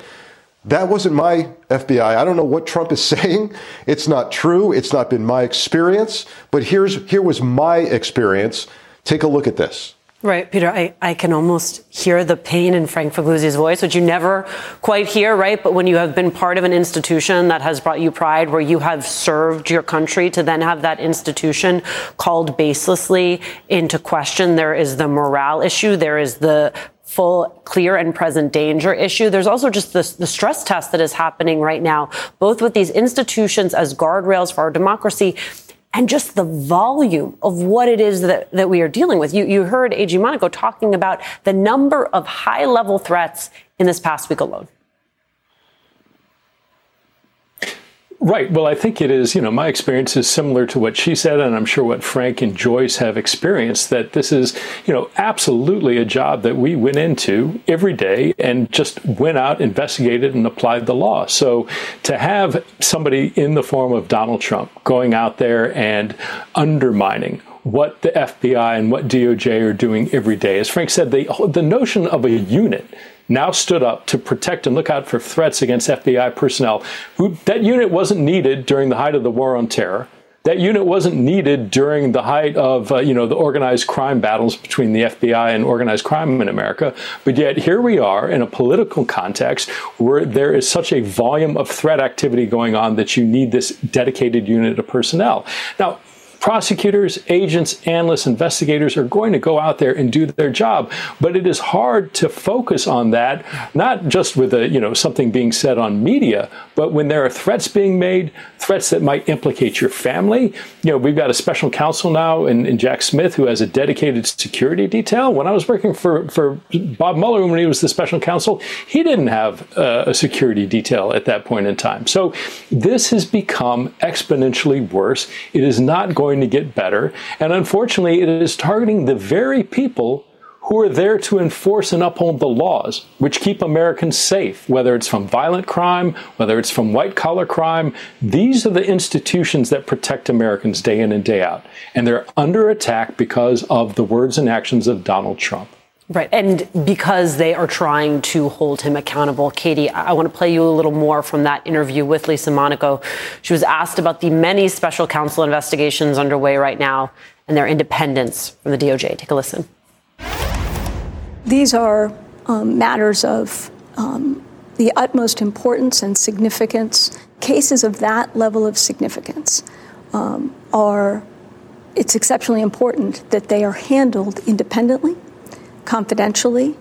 [SPEAKER 17] that wasn't my FBI. I don't know what Trump is [laughs] saying. It's not true. It's not been my experience. But here's, here was my experience. Take a look at this.
[SPEAKER 1] Right, Peter, I, I can almost hear the pain in Frank Figliuzzi's voice, which you never quite hear, right? But when you have been part of an institution that has brought you pride, where you have served your country, to then have that institution called baselessly into question, there is the morale issue, there is the full, clear, and present danger issue. There's also just the, the stress test that is happening right now, both with these institutions as guardrails for our democracy and just the volume of what it is that, that we are dealing with. You, you heard AG Monaco talking about the number of high level threats in this past week alone.
[SPEAKER 15] Right. Well, I think it is, you know, my experience is similar to what she said, and I'm sure what Frank and Joyce have experienced that this is, you know, absolutely a job that we went into every day and just went out, investigated, and applied the law. So to have somebody in the form of Donald Trump going out there and undermining what the FBI and what DOJ are doing every day, as Frank said, the, the notion of a unit now stood up to protect and look out for threats against FBI personnel. That unit wasn't needed during the height of the war on terror. That unit wasn't needed during the height of, uh, you know, the organized crime battles between the FBI and organized crime in America. But yet here we are in a political context where there is such a volume of threat activity going on that you need this dedicated unit of personnel. Now, prosecutors, agents, analysts, investigators are going to go out there and do their job. But it is hard to focus on that, not just with a, you know, something being said on media, but when there are threats being made, threats that might implicate your family. You know, we've got a special counsel now in, in Jack Smith who has a dedicated security detail. When I was working for, for Bob Mueller when he was the special counsel, he didn't have uh, a security detail at that point in time. So this has become exponentially worse. It is not going going to get better. And unfortunately, it is targeting the very people who are there to enforce and uphold the laws which keep Americans safe, whether it's from violent crime, whether it's from white collar crime. These are the institutions that protect Americans day in and day out. And they're under attack because of the words and actions of Donald Trump.
[SPEAKER 1] Right. And because they are trying to hold him accountable, Katie, I want to play you a little more from that interview with Lisa Monaco. She was asked about the many special counsel investigations underway right now and their independence from the DOJ. Take a listen.
[SPEAKER 18] These are um, matters of um, the utmost importance and significance. Cases of that level of significance um, are, it's exceptionally important that they are handled independently confidentially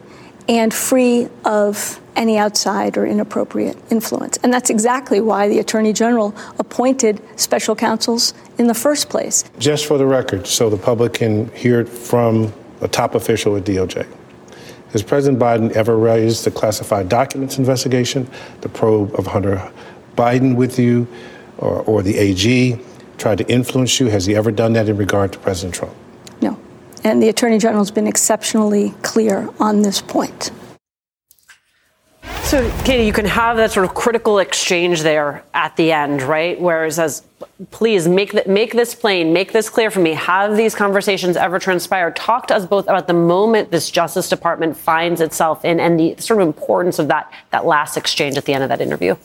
[SPEAKER 18] and free of any outside or inappropriate influence. And that's exactly why the Attorney General appointed special counsels in the first place.
[SPEAKER 19] Just for the record, so the public can hear it from a top official at DOJ. Has President Biden ever raised the classified documents investigation, the probe of Hunter Biden with you, or, or the AG, tried to influence you? Has he ever done that in regard to President Trump?
[SPEAKER 18] And the Attorney General has been exceptionally clear on this point.
[SPEAKER 1] So, Katie, you can have that sort of critical exchange there at the end, right? Where it says, please make, the, make this plain, make this clear for me. Have these conversations ever transpired? Talk to us both about the moment this Justice Department finds itself in and the sort of importance of that, that last exchange at the end of that interview.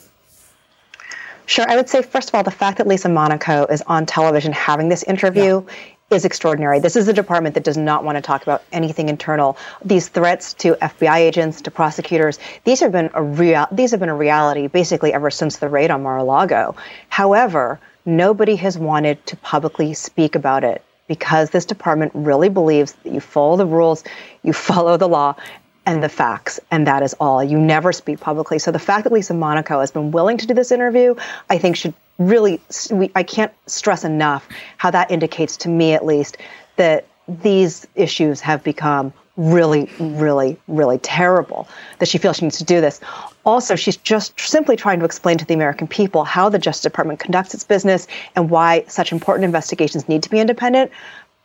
[SPEAKER 16] Sure. I would say, first of all, the fact that Lisa Monaco is on television having this interview yeah is extraordinary. This is a department that does not want to talk about anything internal. These threats to FBI agents, to prosecutors, these have been a real these have been a reality basically ever since the raid on Mar-a-Lago. However, nobody has wanted to publicly speak about it because this department really believes that you follow the rules, you follow the law, and the facts, and that is all. You never speak publicly. So the fact that Lisa Monaco has been willing to do this interview, I think should really, we, I can't stress enough how that indicates to me at least that these issues have become really, really, really terrible, that she feels she needs to do this. Also, she's just simply trying to explain to the American people how the Justice Department conducts its business and why such important investigations need to be independent.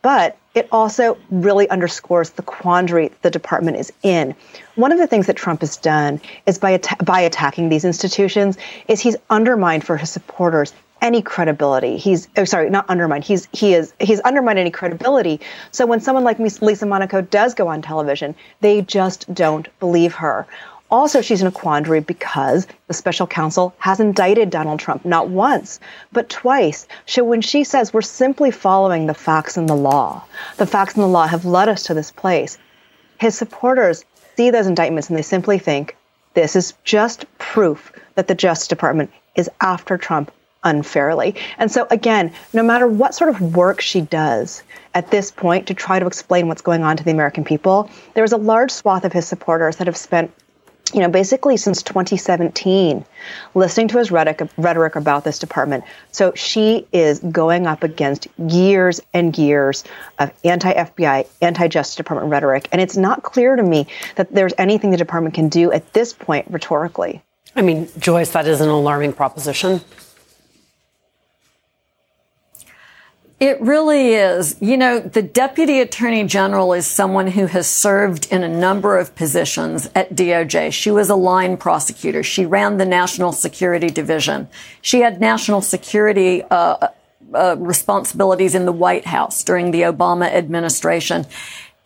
[SPEAKER 16] But it also really underscores the quandary the department is in. One of the things that Trump has done is by by attacking these institutions is he's undermined for his supporters any credibility. He's oh, sorry, not undermined. He's he is he's undermined any credibility. So when someone like Lisa Monaco does go on television, they just don't believe her. Also, she's in a quandary because the special counsel has indicted Donald Trump not once, but twice. So when she says we're simply following the facts and the law, the facts and the law have led us to this place, his supporters see those indictments and they simply think this is just proof that the Justice Department is after Trump unfairly. And so, again, no matter what sort of work she does at this point to try to explain what's going on to the American people, there's a large swath of his supporters that have spent you know, basically since 2017, listening to his rhetoric, rhetoric about this department. So she is going up against years and years of anti FBI, anti Justice Department rhetoric. And it's not clear to me that there's anything the department can do at this point rhetorically.
[SPEAKER 1] I mean, Joyce, that is an alarming proposition.
[SPEAKER 12] It really is. You know, the deputy attorney general is someone who has served in a number of positions at DOJ. She was a line prosecutor. She ran the national security division. She had national security uh, uh, responsibilities in the White House during the Obama administration.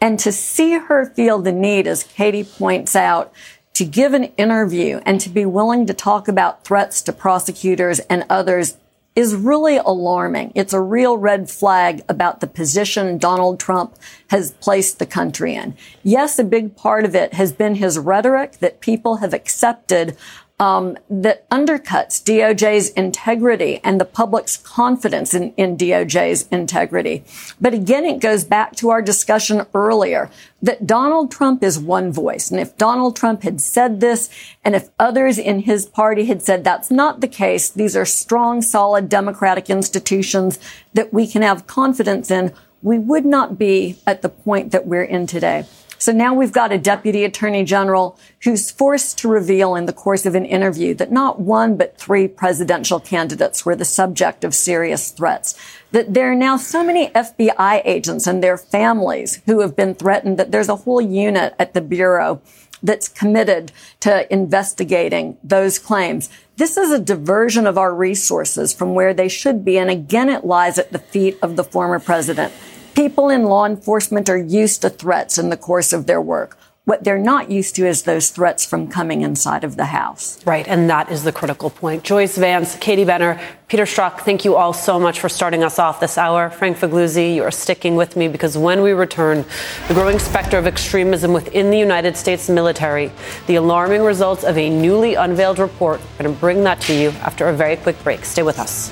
[SPEAKER 12] And to see her feel the need, as Katie points out, to give an interview and to be willing to talk about threats to prosecutors and others is really alarming. It's a real red flag about the position Donald Trump has placed the country in. Yes, a big part of it has been his rhetoric that people have accepted um, that undercuts DOJ's integrity and the public's confidence in, in DOJ's integrity. But again, it goes back to our discussion earlier that Donald Trump is one voice. And if Donald Trump had said this, and if others in his party had said that's not the case, these are strong, solid democratic institutions that we can have confidence in, we would not be at the point that we're in today. So now we've got a deputy attorney general who's forced to reveal in the course of an interview that not one, but three presidential candidates were the subject of serious threats. That there are now so many FBI agents and their families who have been threatened that there's a whole unit at the Bureau that's committed to investigating those claims. This is a diversion of our resources from where they should be. And again, it lies at the feet of the former president. People in law enforcement are used to threats in the course of their work. What they're not used to is those threats from coming inside of the House.
[SPEAKER 1] Right, and that is the critical point. Joyce Vance, Katie Benner, Peter Strzok, thank you all so much for starting us off this hour. Frank Figliuzzi, you are sticking with me because when we return, the growing specter of extremism within the United States military, the alarming results of a newly unveiled report. We're going to bring that to you after a very quick break. Stay with us.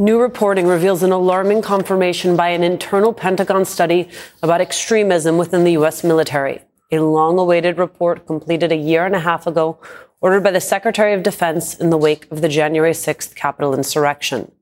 [SPEAKER 1] New reporting reveals an alarming confirmation by an internal Pentagon study about extremism within the U.S. military. A long awaited report completed a year and a half ago, ordered by the Secretary of Defense in the wake of the January 6th Capitol insurrection.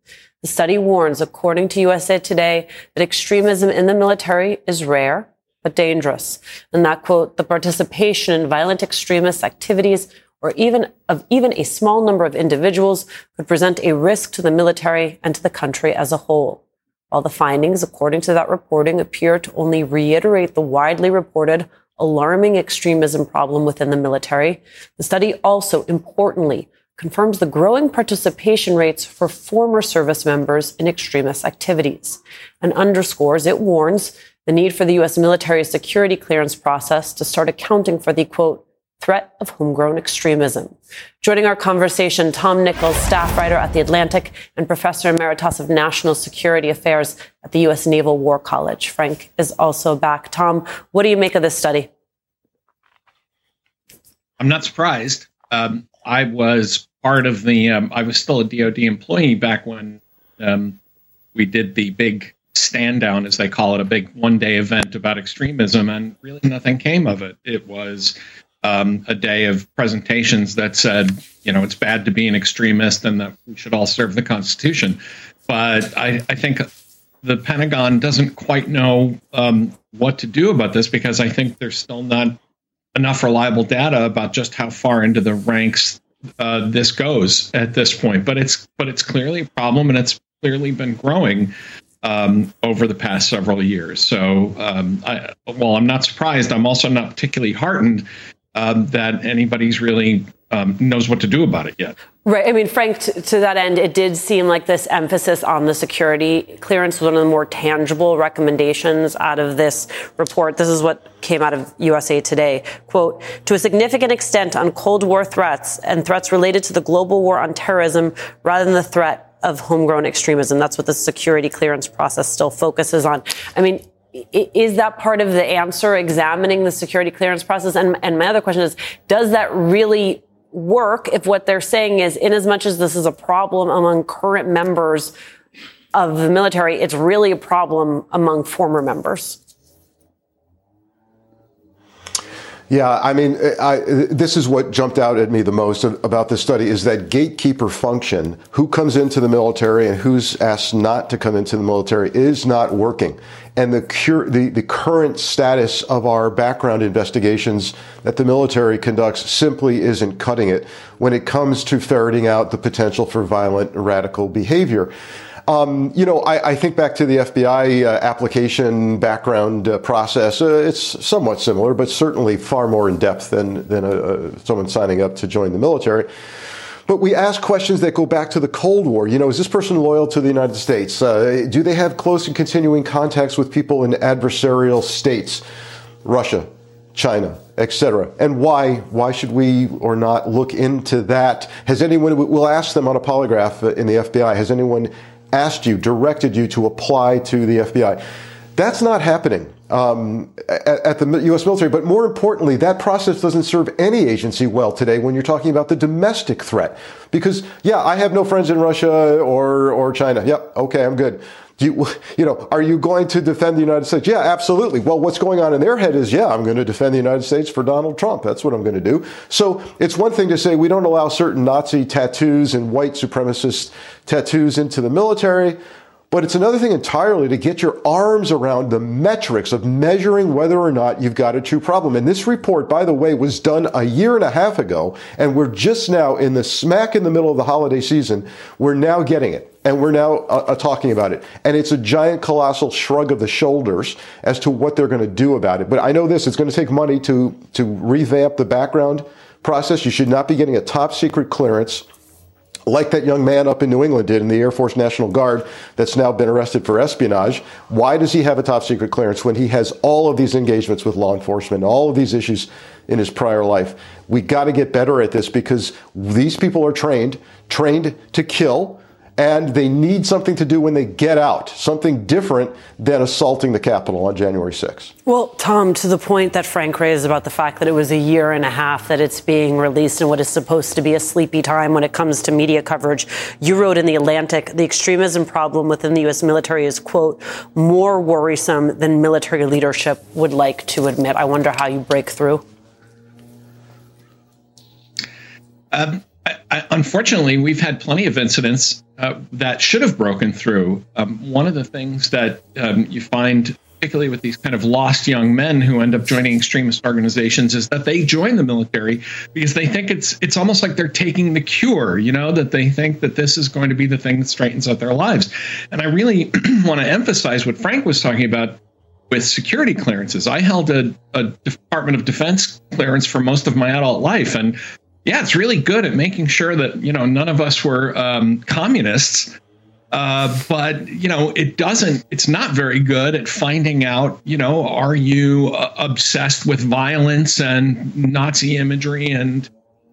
[SPEAKER 1] The study warns, according to USA Today, that extremism in the military is rare, but dangerous. And that quote, the participation in violent extremist activities or even of even a small number of individuals could present a risk to the military and to the country as a whole. While the findings, according to that reporting, appear to only reiterate the widely reported alarming extremism problem within the military, the study also importantly confirms the growing participation rates for former service members in extremist activities and underscores, it warns, the need for the U.S. military security clearance process to start accounting for the quote, threat of homegrown extremism. Joining our conversation, Tom Nichols, staff writer at The Atlantic and professor emeritus of national security affairs at the U.S. Naval War College. Frank is also back. Tom, what do you make of this study?
[SPEAKER 20] I'm not surprised. Um, I was part of the, um, I was still a DoD employee back when um, we did the big stand down, as they call it, a big one day event about extremism, and really nothing came of it. It was um, a day of presentations that said, you know, it's bad to be an extremist and that we should all serve the Constitution. But I, I think the Pentagon doesn't quite know um, what to do about this because I think there's still not enough reliable data about just how far into the ranks uh, this goes at this point. But it's but it's clearly a problem, and it's clearly been growing um, over the past several years. So, um, I, while I'm not surprised, I'm also not particularly heartened um, that anybody's really um, knows what to do about it yet.
[SPEAKER 1] Right. I mean, Frank, t- to that end, it did seem like this emphasis on the security clearance was one of the more tangible recommendations out of this report. This is what came out of USA Today. Quote, to a significant extent on Cold War threats and threats related to the global war on terrorism rather than the threat of homegrown extremism. That's what the security clearance process still focuses on. I mean, is that part of the answer, examining the security clearance process? And, and my other question is, does that really work if what they're saying is, in as much as this is a problem among current members of the military, it's really a problem among former members?
[SPEAKER 17] Yeah, I mean, I, this is what jumped out at me the most about this study is that gatekeeper function, who comes into the military and who's asked not to come into the military, is not working. And the, the, the current status of our background investigations that the military conducts simply isn't cutting it when it comes to ferreting out the potential for violent radical behavior. Um, you know, I, I, think back to the FBI uh, application background uh, process. Uh, it's somewhat similar, but certainly far more in depth than than a, a, someone signing up to join the military. But we ask questions that go back to the Cold War. You know, is this person loyal to the United States? Uh, do they have close and continuing contacts with people in adversarial states, Russia, China, etc. And why? Why should we or not look into that? Has anyone? We'll ask them on a polygraph uh, in the FBI. Has anyone asked you, directed you to apply to the FBI. That's not happening um, at, at, the U.S. military. But more importantly, that process doesn't serve any agency well today when you're talking about the domestic threat. Because, yeah, I have no friends in Russia or, or China. Yep, okay, I'm good. Do you, you know, are you going to defend the United States? Yeah, absolutely. Well, what's going on in their head is, yeah, I'm going to defend the United States for Donald Trump. That's what I'm going to do. So it's one thing to say we don't allow certain Nazi tattoos and white supremacist tattoos into the military. But it's another thing entirely to get your arms around the metrics of measuring whether or not you've got a true problem. And this report, by the way, was done a year and a half ago. And we're just now in the smack in the middle of the holiday season. We're now getting it. And we're now uh, uh talking about it. And it's a giant, colossal shrug of the shoulders as to what they're going to do about it. But I know this, it's going to take money to, to revamp the background process. You should not be getting a top secret clearance like that young man up in New England did in the Air Force National Guard that's now been arrested for espionage. Why does he have a top secret clearance when he has all of these engagements with law enforcement, all of these issues in his prior life? We got to get better at this because these people are trained, trained to kill and they need something to do when they get out, something different than assaulting the Capitol on January 6th.
[SPEAKER 1] Well, Tom, to the point that Frank raised about the fact that it was a year and a half that it's being released in what is supposed to be a sleepy time when it comes to media coverage, you wrote in The Atlantic the extremism problem within the U.S. military is, quote, more worrisome than military leadership would like to admit. I wonder how you break through.
[SPEAKER 20] Um, Unfortunately, we've had plenty of incidents uh, that should have broken through. Um, one of the things that um, you find, particularly with these kind of lost young men who end up joining extremist organizations, is that they join the military because they think it's it's almost like they're taking the cure. You know that they think that this is going to be the thing that straightens out their lives. And I really [clears throat] want to emphasize what Frank was talking about with security clearances. I held a, a, Department of Defense clearance for most of my adult life, and yeah, it's really good at making sure that you know none of us were um, communists. Uh, but you know, it doesn't. It's not very good at finding out. You know, are you uh, obsessed with violence and Nazi imagery and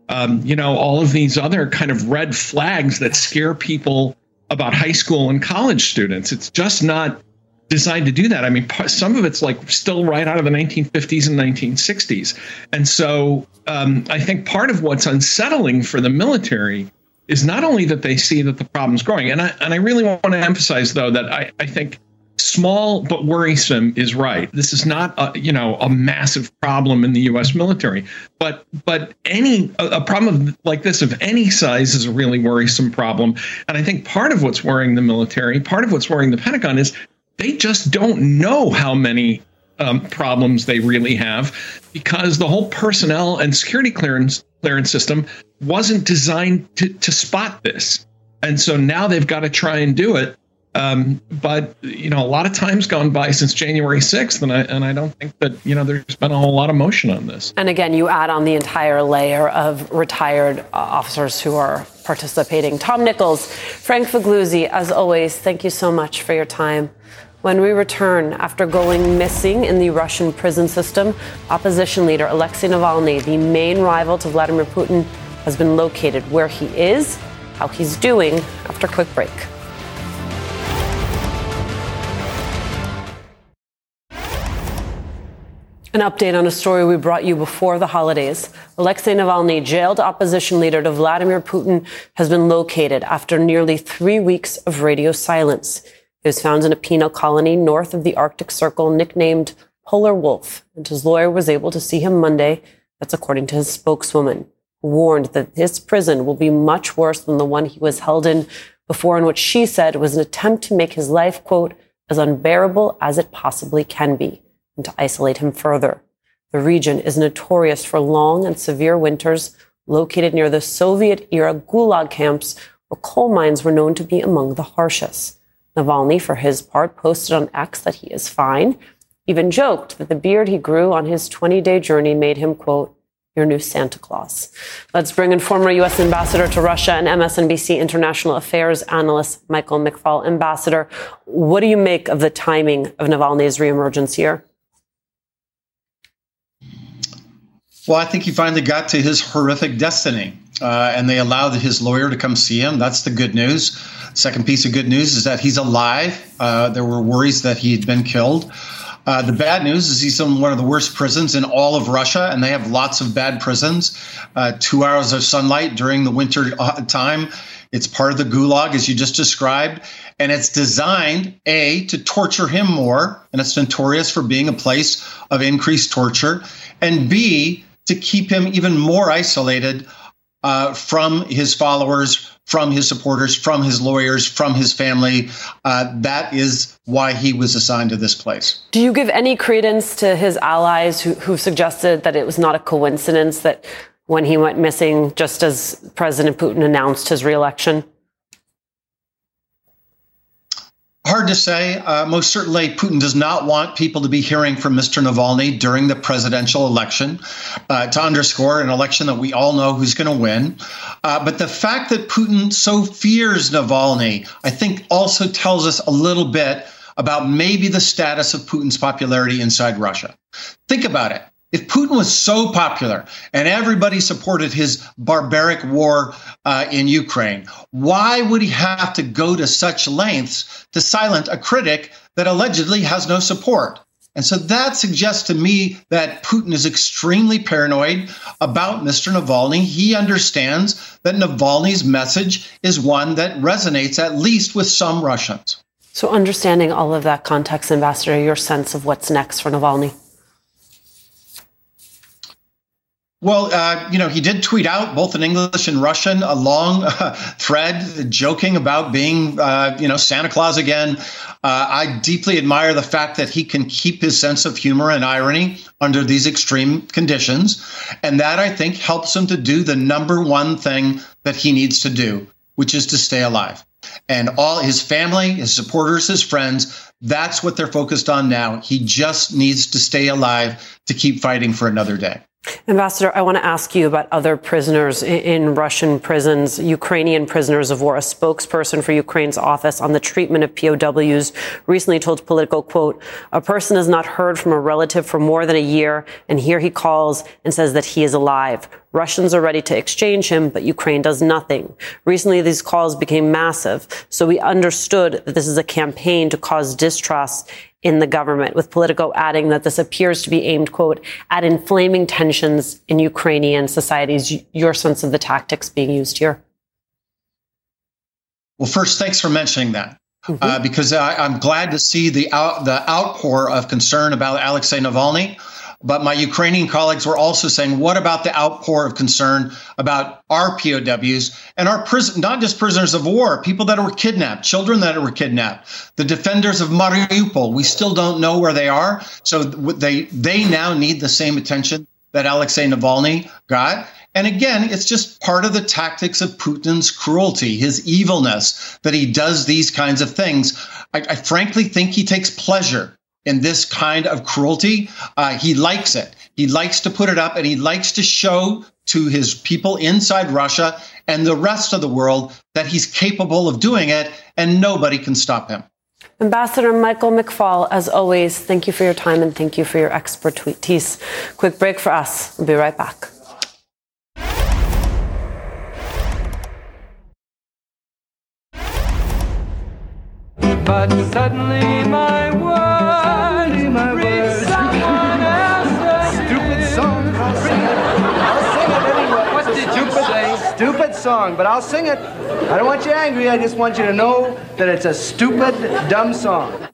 [SPEAKER 20] um, you know all of these other kind of red flags that scare people about high school and college students? It's just not designed to do that. I mean, some of it's like still right out of the 1950s and 1960s. And so um, I think part of what's unsettling for the military is not only that they see that the problem's growing, and I, and I really want to emphasize, though, that I, I think small but worrisome is right. This is not a, you know a massive problem in the U.S. military, but but any a, a problem like this of any size is a really worrisome problem. And I think part of what's worrying the military, part of what's worrying the Pentagon is they just don't know how many um, problems they really have because the whole personnel and security clearance clearance system wasn't designed to, to spot this. And so now they've got to try and do it. Um, but you know, a lot of time's gone by since January 6th, and I and I don't think that you know there's been a whole lot of motion on this.
[SPEAKER 1] And again, you add on the entire layer of retired uh, officers who are participating. Tom Nichols, Frank Figliuzzi, as always, thank you so much for your time. When we return, after going missing in the Russian prison system, opposition leader Alexei Navalny, the main rival to Vladimir Putin, has been located. Where he is, how he's doing, after a quick break. An update on a story we brought you before the holidays. Alexei Navalny, jailed opposition leader to Vladimir Putin, has been located after nearly three weeks of radio silence. He was found in a penal colony north of the Arctic Circle, nicknamed Polar Wolf, and his lawyer was able to see him Monday. That's according to his spokeswoman, who warned that his prison will be much worse than the one he was held in before, in which she said was an attempt to make his life, quote, as unbearable as it possibly can be and to isolate him further. The region is notorious for long and severe winters, located near the Soviet era gulag camps where coal mines were known to be among the harshest. Navalny, for his part, posted on X that he is fine, even joked that the beard he grew on his 20 day journey made him, quote, your new Santa Claus. Let's bring in former U.S. Ambassador to Russia and MSNBC International Affairs analyst Michael McFaul. Ambassador, what do you make of the timing of Navalny's reemergence here?
[SPEAKER 21] Well, I think he finally got to his horrific destiny, uh, and they allowed his lawyer to come see him. That's the good news. Second piece of good news is that he's alive. Uh, there were worries that he had been killed. Uh, the bad news is he's in one of the worst prisons in all of Russia, and they have lots of bad prisons. Uh, two hours of sunlight during the winter uh, time. It's part of the gulag, as you just described. And it's designed, A, to torture him more, and it's notorious for being a place of increased torture, and B, to keep him even more isolated uh, from his followers, from his supporters, from his lawyers, from his family. Uh, that is why he was assigned to this place.
[SPEAKER 1] Do you give any credence to his allies who, who suggested that it was not a coincidence that when he went missing, just as President Putin announced his reelection?
[SPEAKER 21] Hard to say. Uh, most certainly, Putin does not want people to be hearing from Mr. Navalny during the presidential election uh, to underscore an election that we all know who's going to win. Uh, but the fact that Putin so fears Navalny, I think, also tells us a little bit about maybe the status of Putin's popularity inside Russia. Think about it. If Putin was so popular and everybody supported his barbaric war uh, in Ukraine, why would he have to go to such lengths to silence a critic that allegedly has no support? And so that suggests to me that Putin is extremely paranoid about Mr. Navalny. He understands that Navalny's message is one that resonates at least with some Russians.
[SPEAKER 1] So, understanding all of that context, Ambassador, your sense of what's next for Navalny?
[SPEAKER 21] Well, uh, you know, he did tweet out both in English and Russian a long uh, [laughs] thread joking about being, uh, you know, Santa Claus again. Uh, I deeply admire the fact that he can keep his sense of humor and irony under these extreme conditions. And that I think helps him to do the number one thing that he needs to do, which is to stay alive. And all his family, his supporters, his friends, that's what they're focused on now. He just needs to stay alive to keep fighting for another day.
[SPEAKER 1] Ambassador, I want to ask you about other prisoners in Russian prisons, Ukrainian prisoners of war. A spokesperson for Ukraine's office on the treatment of POWs recently told Politico, quote, a person has not heard from a relative for more than a year, and here he calls and says that he is alive. Russians are ready to exchange him, but Ukraine does nothing. Recently, these calls became massive, so we understood that this is a campaign to cause distrust in the government, with Politico adding that this appears to be aimed, quote, at inflaming tensions in Ukrainian societies. Your sense of the tactics being used here?
[SPEAKER 21] Well, first, thanks for mentioning that. Mm-hmm. Uh, because I, am glad to see the out, the outpour of concern about Alexei Navalny. But my Ukrainian colleagues were also saying, what about the outpour of concern about our POWs and our prison, not just prisoners of war, people that were kidnapped, children that were kidnapped, the defenders of Mariupol. We still don't know where they are. So they, they now need the same attention that Alexei Navalny got. And again, it's just part of the tactics of Putin's cruelty, his evilness, that he does these kinds of things. I, I frankly think he takes pleasure in this kind of cruelty. Uh, he likes it. He likes to put it up and he likes to show to his people inside Russia and the rest of the world that he's capable of doing it and nobody can stop him.
[SPEAKER 1] Ambassador Michael McFaul, as always, thank you for your time and thank you for your expertise. Quick break for us. We'll be right back. But suddenly my my someone [laughs] Stupid
[SPEAKER 22] song, I'll sing it. I'll sing it anyway. What did you say? Stupid song, but I'll sing it. I don't want you angry. I just want you to know that it's a stupid, dumb song.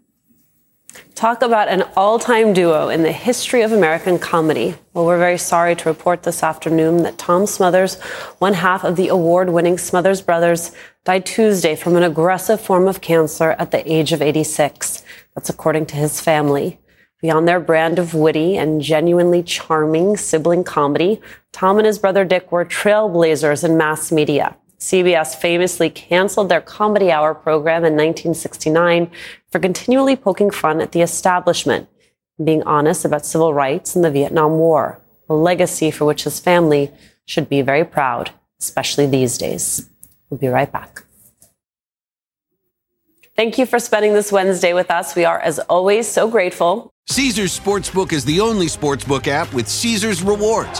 [SPEAKER 1] Talk about an all time duo in the history of American comedy. Well, we're very sorry to report this afternoon that Tom Smothers, one half of the award winning Smothers Brothers, died Tuesday from an aggressive form of cancer at the age of 86. That's according to his family. Beyond their brand of witty and genuinely charming sibling comedy, Tom and his brother Dick were trailblazers in mass media. CBS famously canceled their Comedy Hour program in 1969 for continually poking fun at the establishment and being honest about civil rights and the Vietnam War, a legacy for which his family should be very proud, especially these days. We'll be right back. Thank you for spending this Wednesday with us. We are, as always, so grateful.
[SPEAKER 5] Caesars Sportsbook is the only sportsbook app with Caesars rewards.